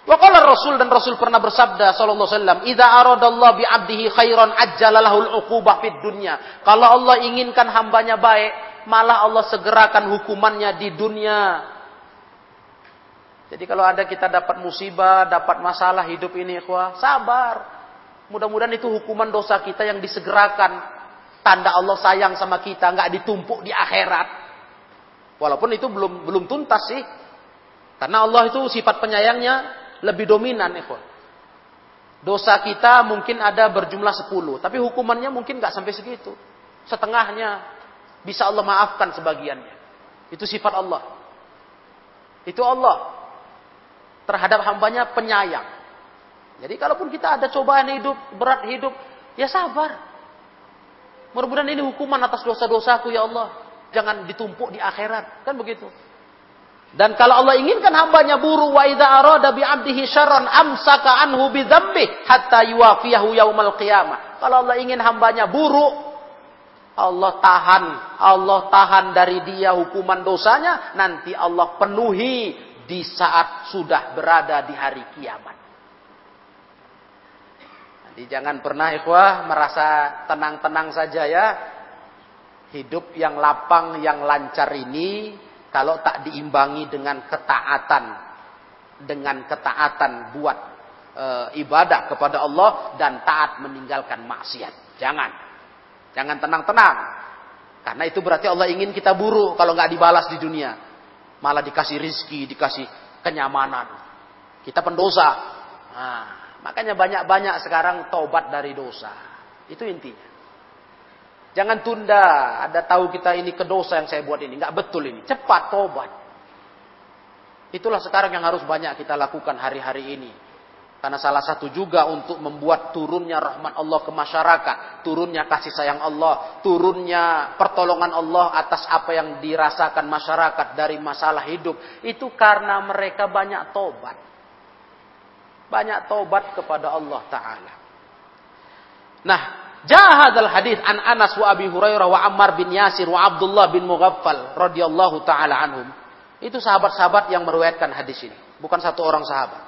Wa qala Rasul dan Rasul pernah bersabda sallallahu alaihi wasallam, "Idza aradallahu bi 'abdihi khairan ajjala lahul 'uqubah fid dunya." Kalau Allah inginkan hambanya baik, malah Allah segerakan hukumannya di dunia. Jadi kalau ada kita dapat musibah, dapat masalah hidup ini, ikhwah, sabar. Mudah-mudahan itu hukuman dosa kita yang disegerakan. Tanda Allah sayang sama kita, nggak ditumpuk di akhirat. Walaupun itu belum belum tuntas sih. Karena Allah itu sifat penyayangnya lebih dominan, ikhwah. Dosa kita mungkin ada berjumlah 10, tapi hukumannya mungkin nggak sampai segitu. Setengahnya bisa Allah maafkan sebagiannya. Itu sifat Allah. Itu Allah terhadap hambanya penyayang. Jadi kalaupun kita ada cobaan hidup, berat hidup, ya sabar. Mudah-mudahan ini hukuman atas dosa-dosaku ya Allah. Jangan ditumpuk di akhirat. Kan begitu. Dan kalau Allah inginkan hambanya buru wa idza arada bi 'abdihi syarran amsaka anhu bi hatta yuwafiyahu yaumal qiyamah. Kalau Allah ingin hambanya buruk, Allah tahan, Allah tahan dari dia hukuman dosanya, nanti Allah penuhi di saat sudah berada di hari kiamat. Jadi jangan pernah ikhwah merasa tenang-tenang saja ya. Hidup yang lapang, yang lancar ini kalau tak diimbangi dengan ketaatan, dengan ketaatan buat e, ibadah kepada Allah dan taat meninggalkan maksiat. Jangan. Jangan tenang-tenang. Karena itu berarti Allah ingin kita buruk kalau nggak dibalas di dunia malah dikasih rizki, dikasih kenyamanan. Kita pendosa. Nah, makanya banyak-banyak sekarang taubat dari dosa. Itu intinya. Jangan tunda, ada tahu kita ini kedosa yang saya buat ini. Nggak betul ini. Cepat taubat. Itulah sekarang yang harus banyak kita lakukan hari-hari ini. Karena salah satu juga untuk membuat turunnya rahmat Allah ke masyarakat, turunnya kasih sayang Allah, turunnya pertolongan Allah atas apa yang dirasakan masyarakat dari masalah hidup, itu karena mereka banyak tobat. Banyak tobat kepada Allah Ta'ala. Nah, jahadal hadis an Anas wa Abi Hurairah wa Ammar bin Yasir wa Abdullah bin Mughaffal radhiyallahu taala anhum. Itu sahabat-sahabat yang meriwayatkan hadis ini, bukan satu orang sahabat.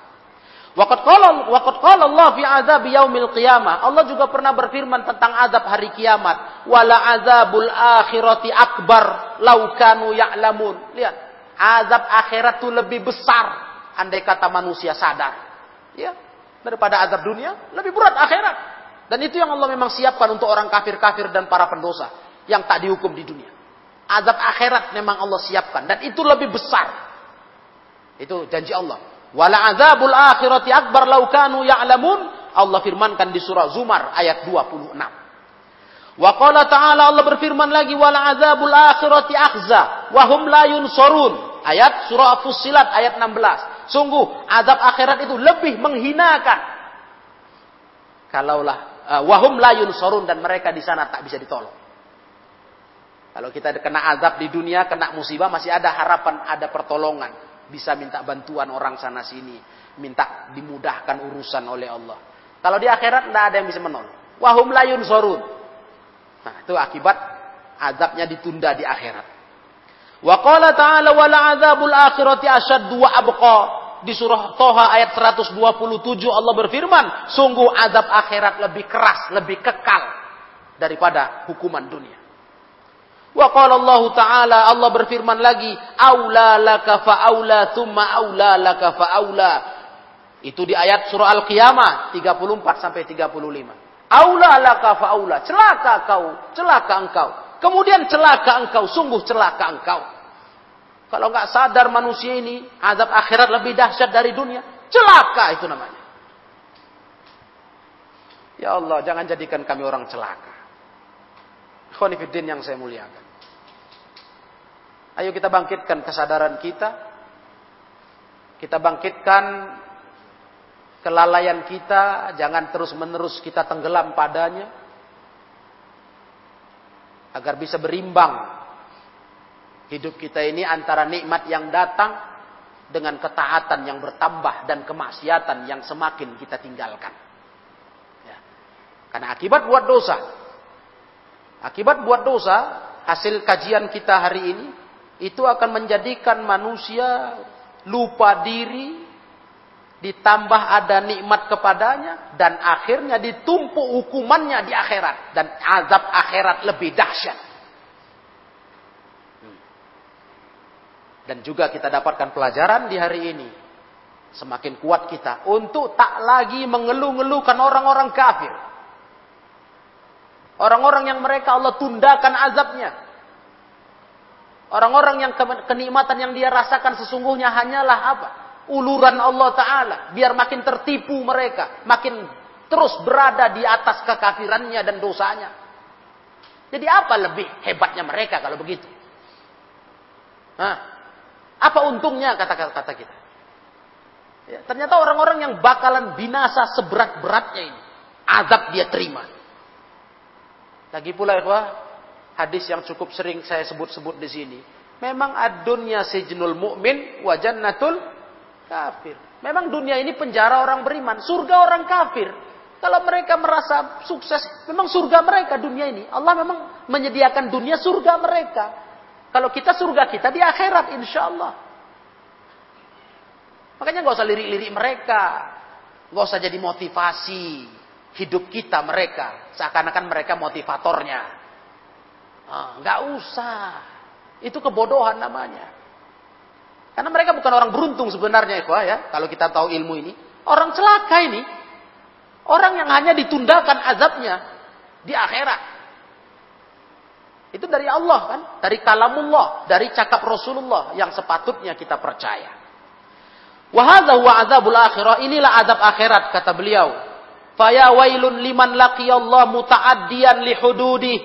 Waqad qala waqad qala Allah fi azab yaumil qiyamah. Allah juga pernah berfirman tentang azab hari kiamat. Wala azabul akhirati akbar law kanu ya'lamun. Lihat, azab akhirat itu lebih besar andai kata manusia sadar. Ya, daripada azab dunia, lebih berat akhirat. Dan itu yang Allah memang siapkan untuk orang kafir-kafir dan para pendosa yang tak dihukum di dunia. Azab akhirat memang Allah siapkan dan itu lebih besar. Itu janji Allah. Wala azabul akhirati akbar law ya'lamun. Allah firmankan di surah Zumar ayat 26. Wa qala ta'ala Allah berfirman lagi wala azabul akhirati akhza wa hum la yunsurun. Ayat surah Fussilat ayat 16. Sungguh azab akhirat itu lebih menghinakan. Kalaulah uh, wahum la yunsurun dan mereka di sana tak bisa ditolong. Kalau kita kena azab di dunia, kena musibah masih ada harapan, ada pertolongan bisa minta bantuan orang sana sini, minta dimudahkan urusan oleh Allah. Kalau di akhirat tidak ada yang bisa menolong. Wahum layun sorun. Nah, itu akibat azabnya ditunda di akhirat. Wa qala ta'ala wala azabul akhirati asyaddu wa abqa. Di surah Toha ayat 127 Allah berfirman, sungguh azab akhirat lebih keras, lebih kekal daripada hukuman dunia. Wa qala Allah Ta'ala Allah berfirman lagi, "Aula laka fa aula thumma aula laka fa aula." Itu di ayat surah Al-Qiyamah 34 sampai 35. Aula laka fa aula, celaka kau, celaka engkau. Kemudian celaka engkau, sungguh celaka engkau. Kalau nggak sadar manusia ini, azab akhirat lebih dahsyat dari dunia. Celaka itu namanya. Ya Allah, jangan jadikan kami orang celaka. Khonifuddin yang saya muliakan. Ayo kita bangkitkan kesadaran kita. Kita bangkitkan kelalaian kita, jangan terus-menerus kita tenggelam padanya. Agar bisa berimbang hidup kita ini antara nikmat yang datang dengan ketaatan yang bertambah dan kemaksiatan yang semakin kita tinggalkan. Ya. Karena akibat buat dosa, akibat buat dosa, hasil kajian kita hari ini, itu akan menjadikan manusia lupa diri, ditambah ada nikmat kepadanya, dan akhirnya ditumpuk hukumannya di akhirat, dan azab akhirat lebih dahsyat. Hmm. Dan juga kita dapatkan pelajaran di hari ini. Semakin kuat kita untuk tak lagi mengeluh-ngeluhkan orang-orang kafir. Orang-orang yang mereka Allah tundakan azabnya. Orang-orang yang kenikmatan yang dia rasakan sesungguhnya hanyalah apa? Uluran Allah Ta'ala. Biar makin tertipu mereka. Makin terus berada di atas kekafirannya dan dosanya. Jadi apa lebih hebatnya mereka kalau begitu? Hah? Apa untungnya kata-kata kita? Ya, ternyata orang-orang yang bakalan binasa seberat-beratnya ini. Azab dia terima. Lagi pula ya hadis yang cukup sering saya sebut-sebut di sini. Memang adunya sejnul mukmin wa jannatul kafir. Memang dunia ini penjara orang beriman, surga orang kafir. Kalau mereka merasa sukses, memang surga mereka dunia ini. Allah memang menyediakan dunia surga mereka. Kalau kita surga kita di akhirat insya Allah. Makanya nggak usah lirik-lirik mereka. nggak usah jadi motivasi hidup kita mereka. Seakan-akan mereka motivatornya. Ah, nggak usah. Itu kebodohan namanya. Karena mereka bukan orang beruntung sebenarnya ya, kalau kita tahu ilmu ini. Orang celaka ini. Orang yang hanya ditundakan azabnya di akhirat. Itu dari Allah kan, dari kalamullah, dari cakap Rasulullah yang sepatutnya kita percaya. Wahada wa azabul akhirah, inilah azab akhirat kata beliau. Faya wailun liman laqiyallah muta'addiyan li hududih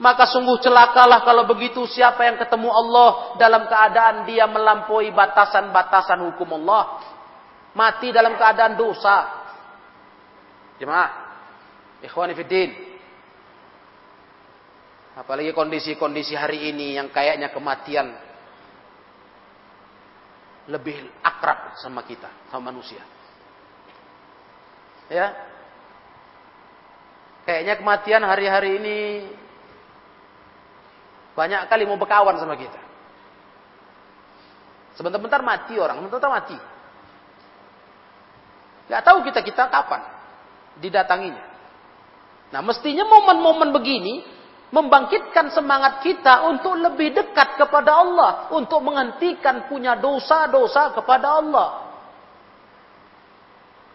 maka sungguh celakalah kalau begitu siapa yang ketemu Allah dalam keadaan dia melampaui batasan-batasan hukum Allah. Mati dalam keadaan dosa. Jemaah. Ikhwani fiddin. Apalagi kondisi-kondisi hari ini yang kayaknya kematian lebih akrab sama kita, sama manusia. Ya. Kayaknya kematian hari-hari ini banyak kali mau berkawan sama kita. Sebentar-bentar mati orang, sebentar mati. Gak tahu kita kita kapan didatanginya. Nah mestinya momen-momen begini membangkitkan semangat kita untuk lebih dekat kepada Allah, untuk menghentikan punya dosa-dosa kepada Allah.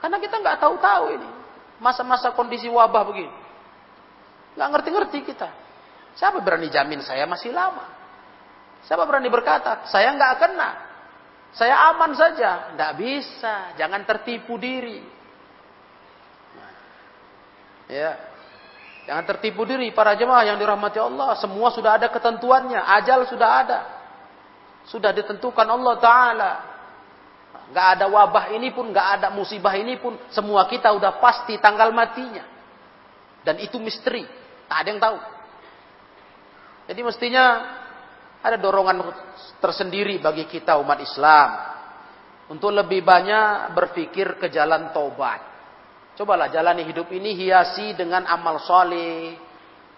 Karena kita nggak tahu-tahu ini masa-masa kondisi wabah begini, nggak ngerti-ngerti kita. Siapa berani jamin saya masih lama? Siapa berani berkata saya nggak kena? Saya aman saja. Tidak bisa. Jangan tertipu diri. ya. Jangan tertipu diri para jemaah yang dirahmati Allah. Semua sudah ada ketentuannya. Ajal sudah ada. Sudah ditentukan Allah Ta'ala. Gak ada wabah ini pun, gak ada musibah ini pun. Semua kita udah pasti tanggal matinya. Dan itu misteri. Tak ada yang tahu. Jadi mestinya ada dorongan tersendiri bagi kita umat Islam untuk lebih banyak berpikir ke jalan tobat. Cobalah jalani hidup ini hiasi dengan amal soleh,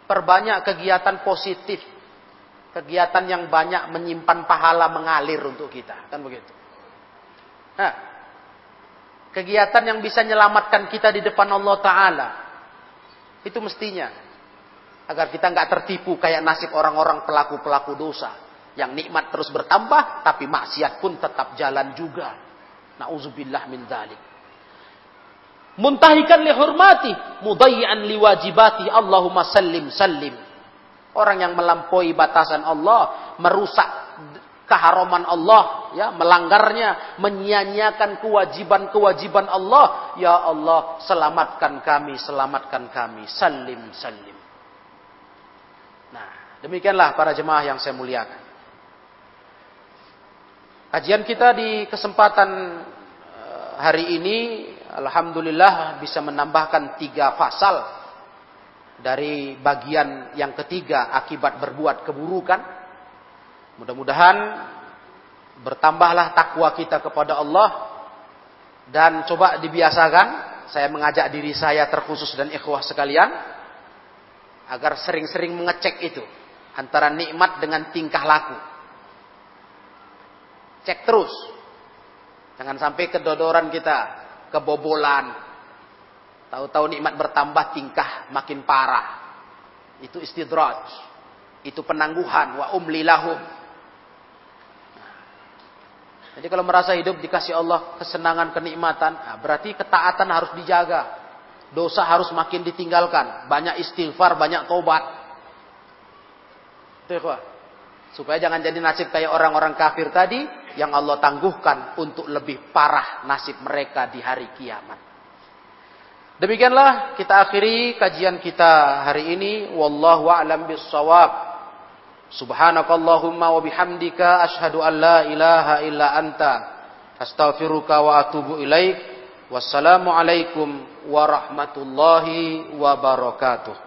perbanyak kegiatan positif, kegiatan yang banyak menyimpan pahala mengalir untuk kita, kan begitu. Nah, kegiatan yang bisa menyelamatkan kita di depan Allah Taala, itu mestinya agar kita nggak tertipu kayak nasib orang-orang pelaku-pelaku dosa yang nikmat terus bertambah tapi maksiat pun tetap jalan juga. Nauzubillah min dzalik. Muntahikan li hurmati, mudayyan li wajibati, Allahumma sallim sallim. Orang yang melampaui batasan Allah, merusak keharaman Allah, ya, melanggarnya, menyia-nyiakan kewajiban-kewajiban Allah, ya Allah, selamatkan kami, selamatkan kami, sallim sallim. Demikianlah para jemaah yang saya muliakan. Kajian kita di kesempatan eh, hari ini, Alhamdulillah bisa menambahkan tiga pasal dari bagian yang ketiga akibat berbuat keburukan. Mudah-mudahan bertambahlah takwa kita kepada Allah dan coba dibiasakan saya mengajak diri saya terkhusus dan ikhwah sekalian agar sering-sering mengecek itu antara nikmat dengan tingkah laku. Cek terus. Jangan sampai kedodoran kita, kebobolan. Tahu-tahu nikmat bertambah, tingkah makin parah. Itu istidraj. Itu penangguhan. Wa umli lahum. Jadi kalau merasa hidup dikasih Allah kesenangan, kenikmatan, nah berarti ketaatan harus dijaga. Dosa harus makin ditinggalkan. Banyak istighfar, banyak tobat. Supaya jangan jadi nasib kayak orang-orang kafir tadi yang Allah tangguhkan untuk lebih parah nasib mereka di hari kiamat. Demikianlah kita akhiri kajian kita hari ini. Wallahu a'lam bissawab. Subhanakallahumma wa bihamdika ashhadu an la ilaha illa anta astaghfiruka wa atubu ilaik. Wassalamualaikum warahmatullahi wabarakatuh.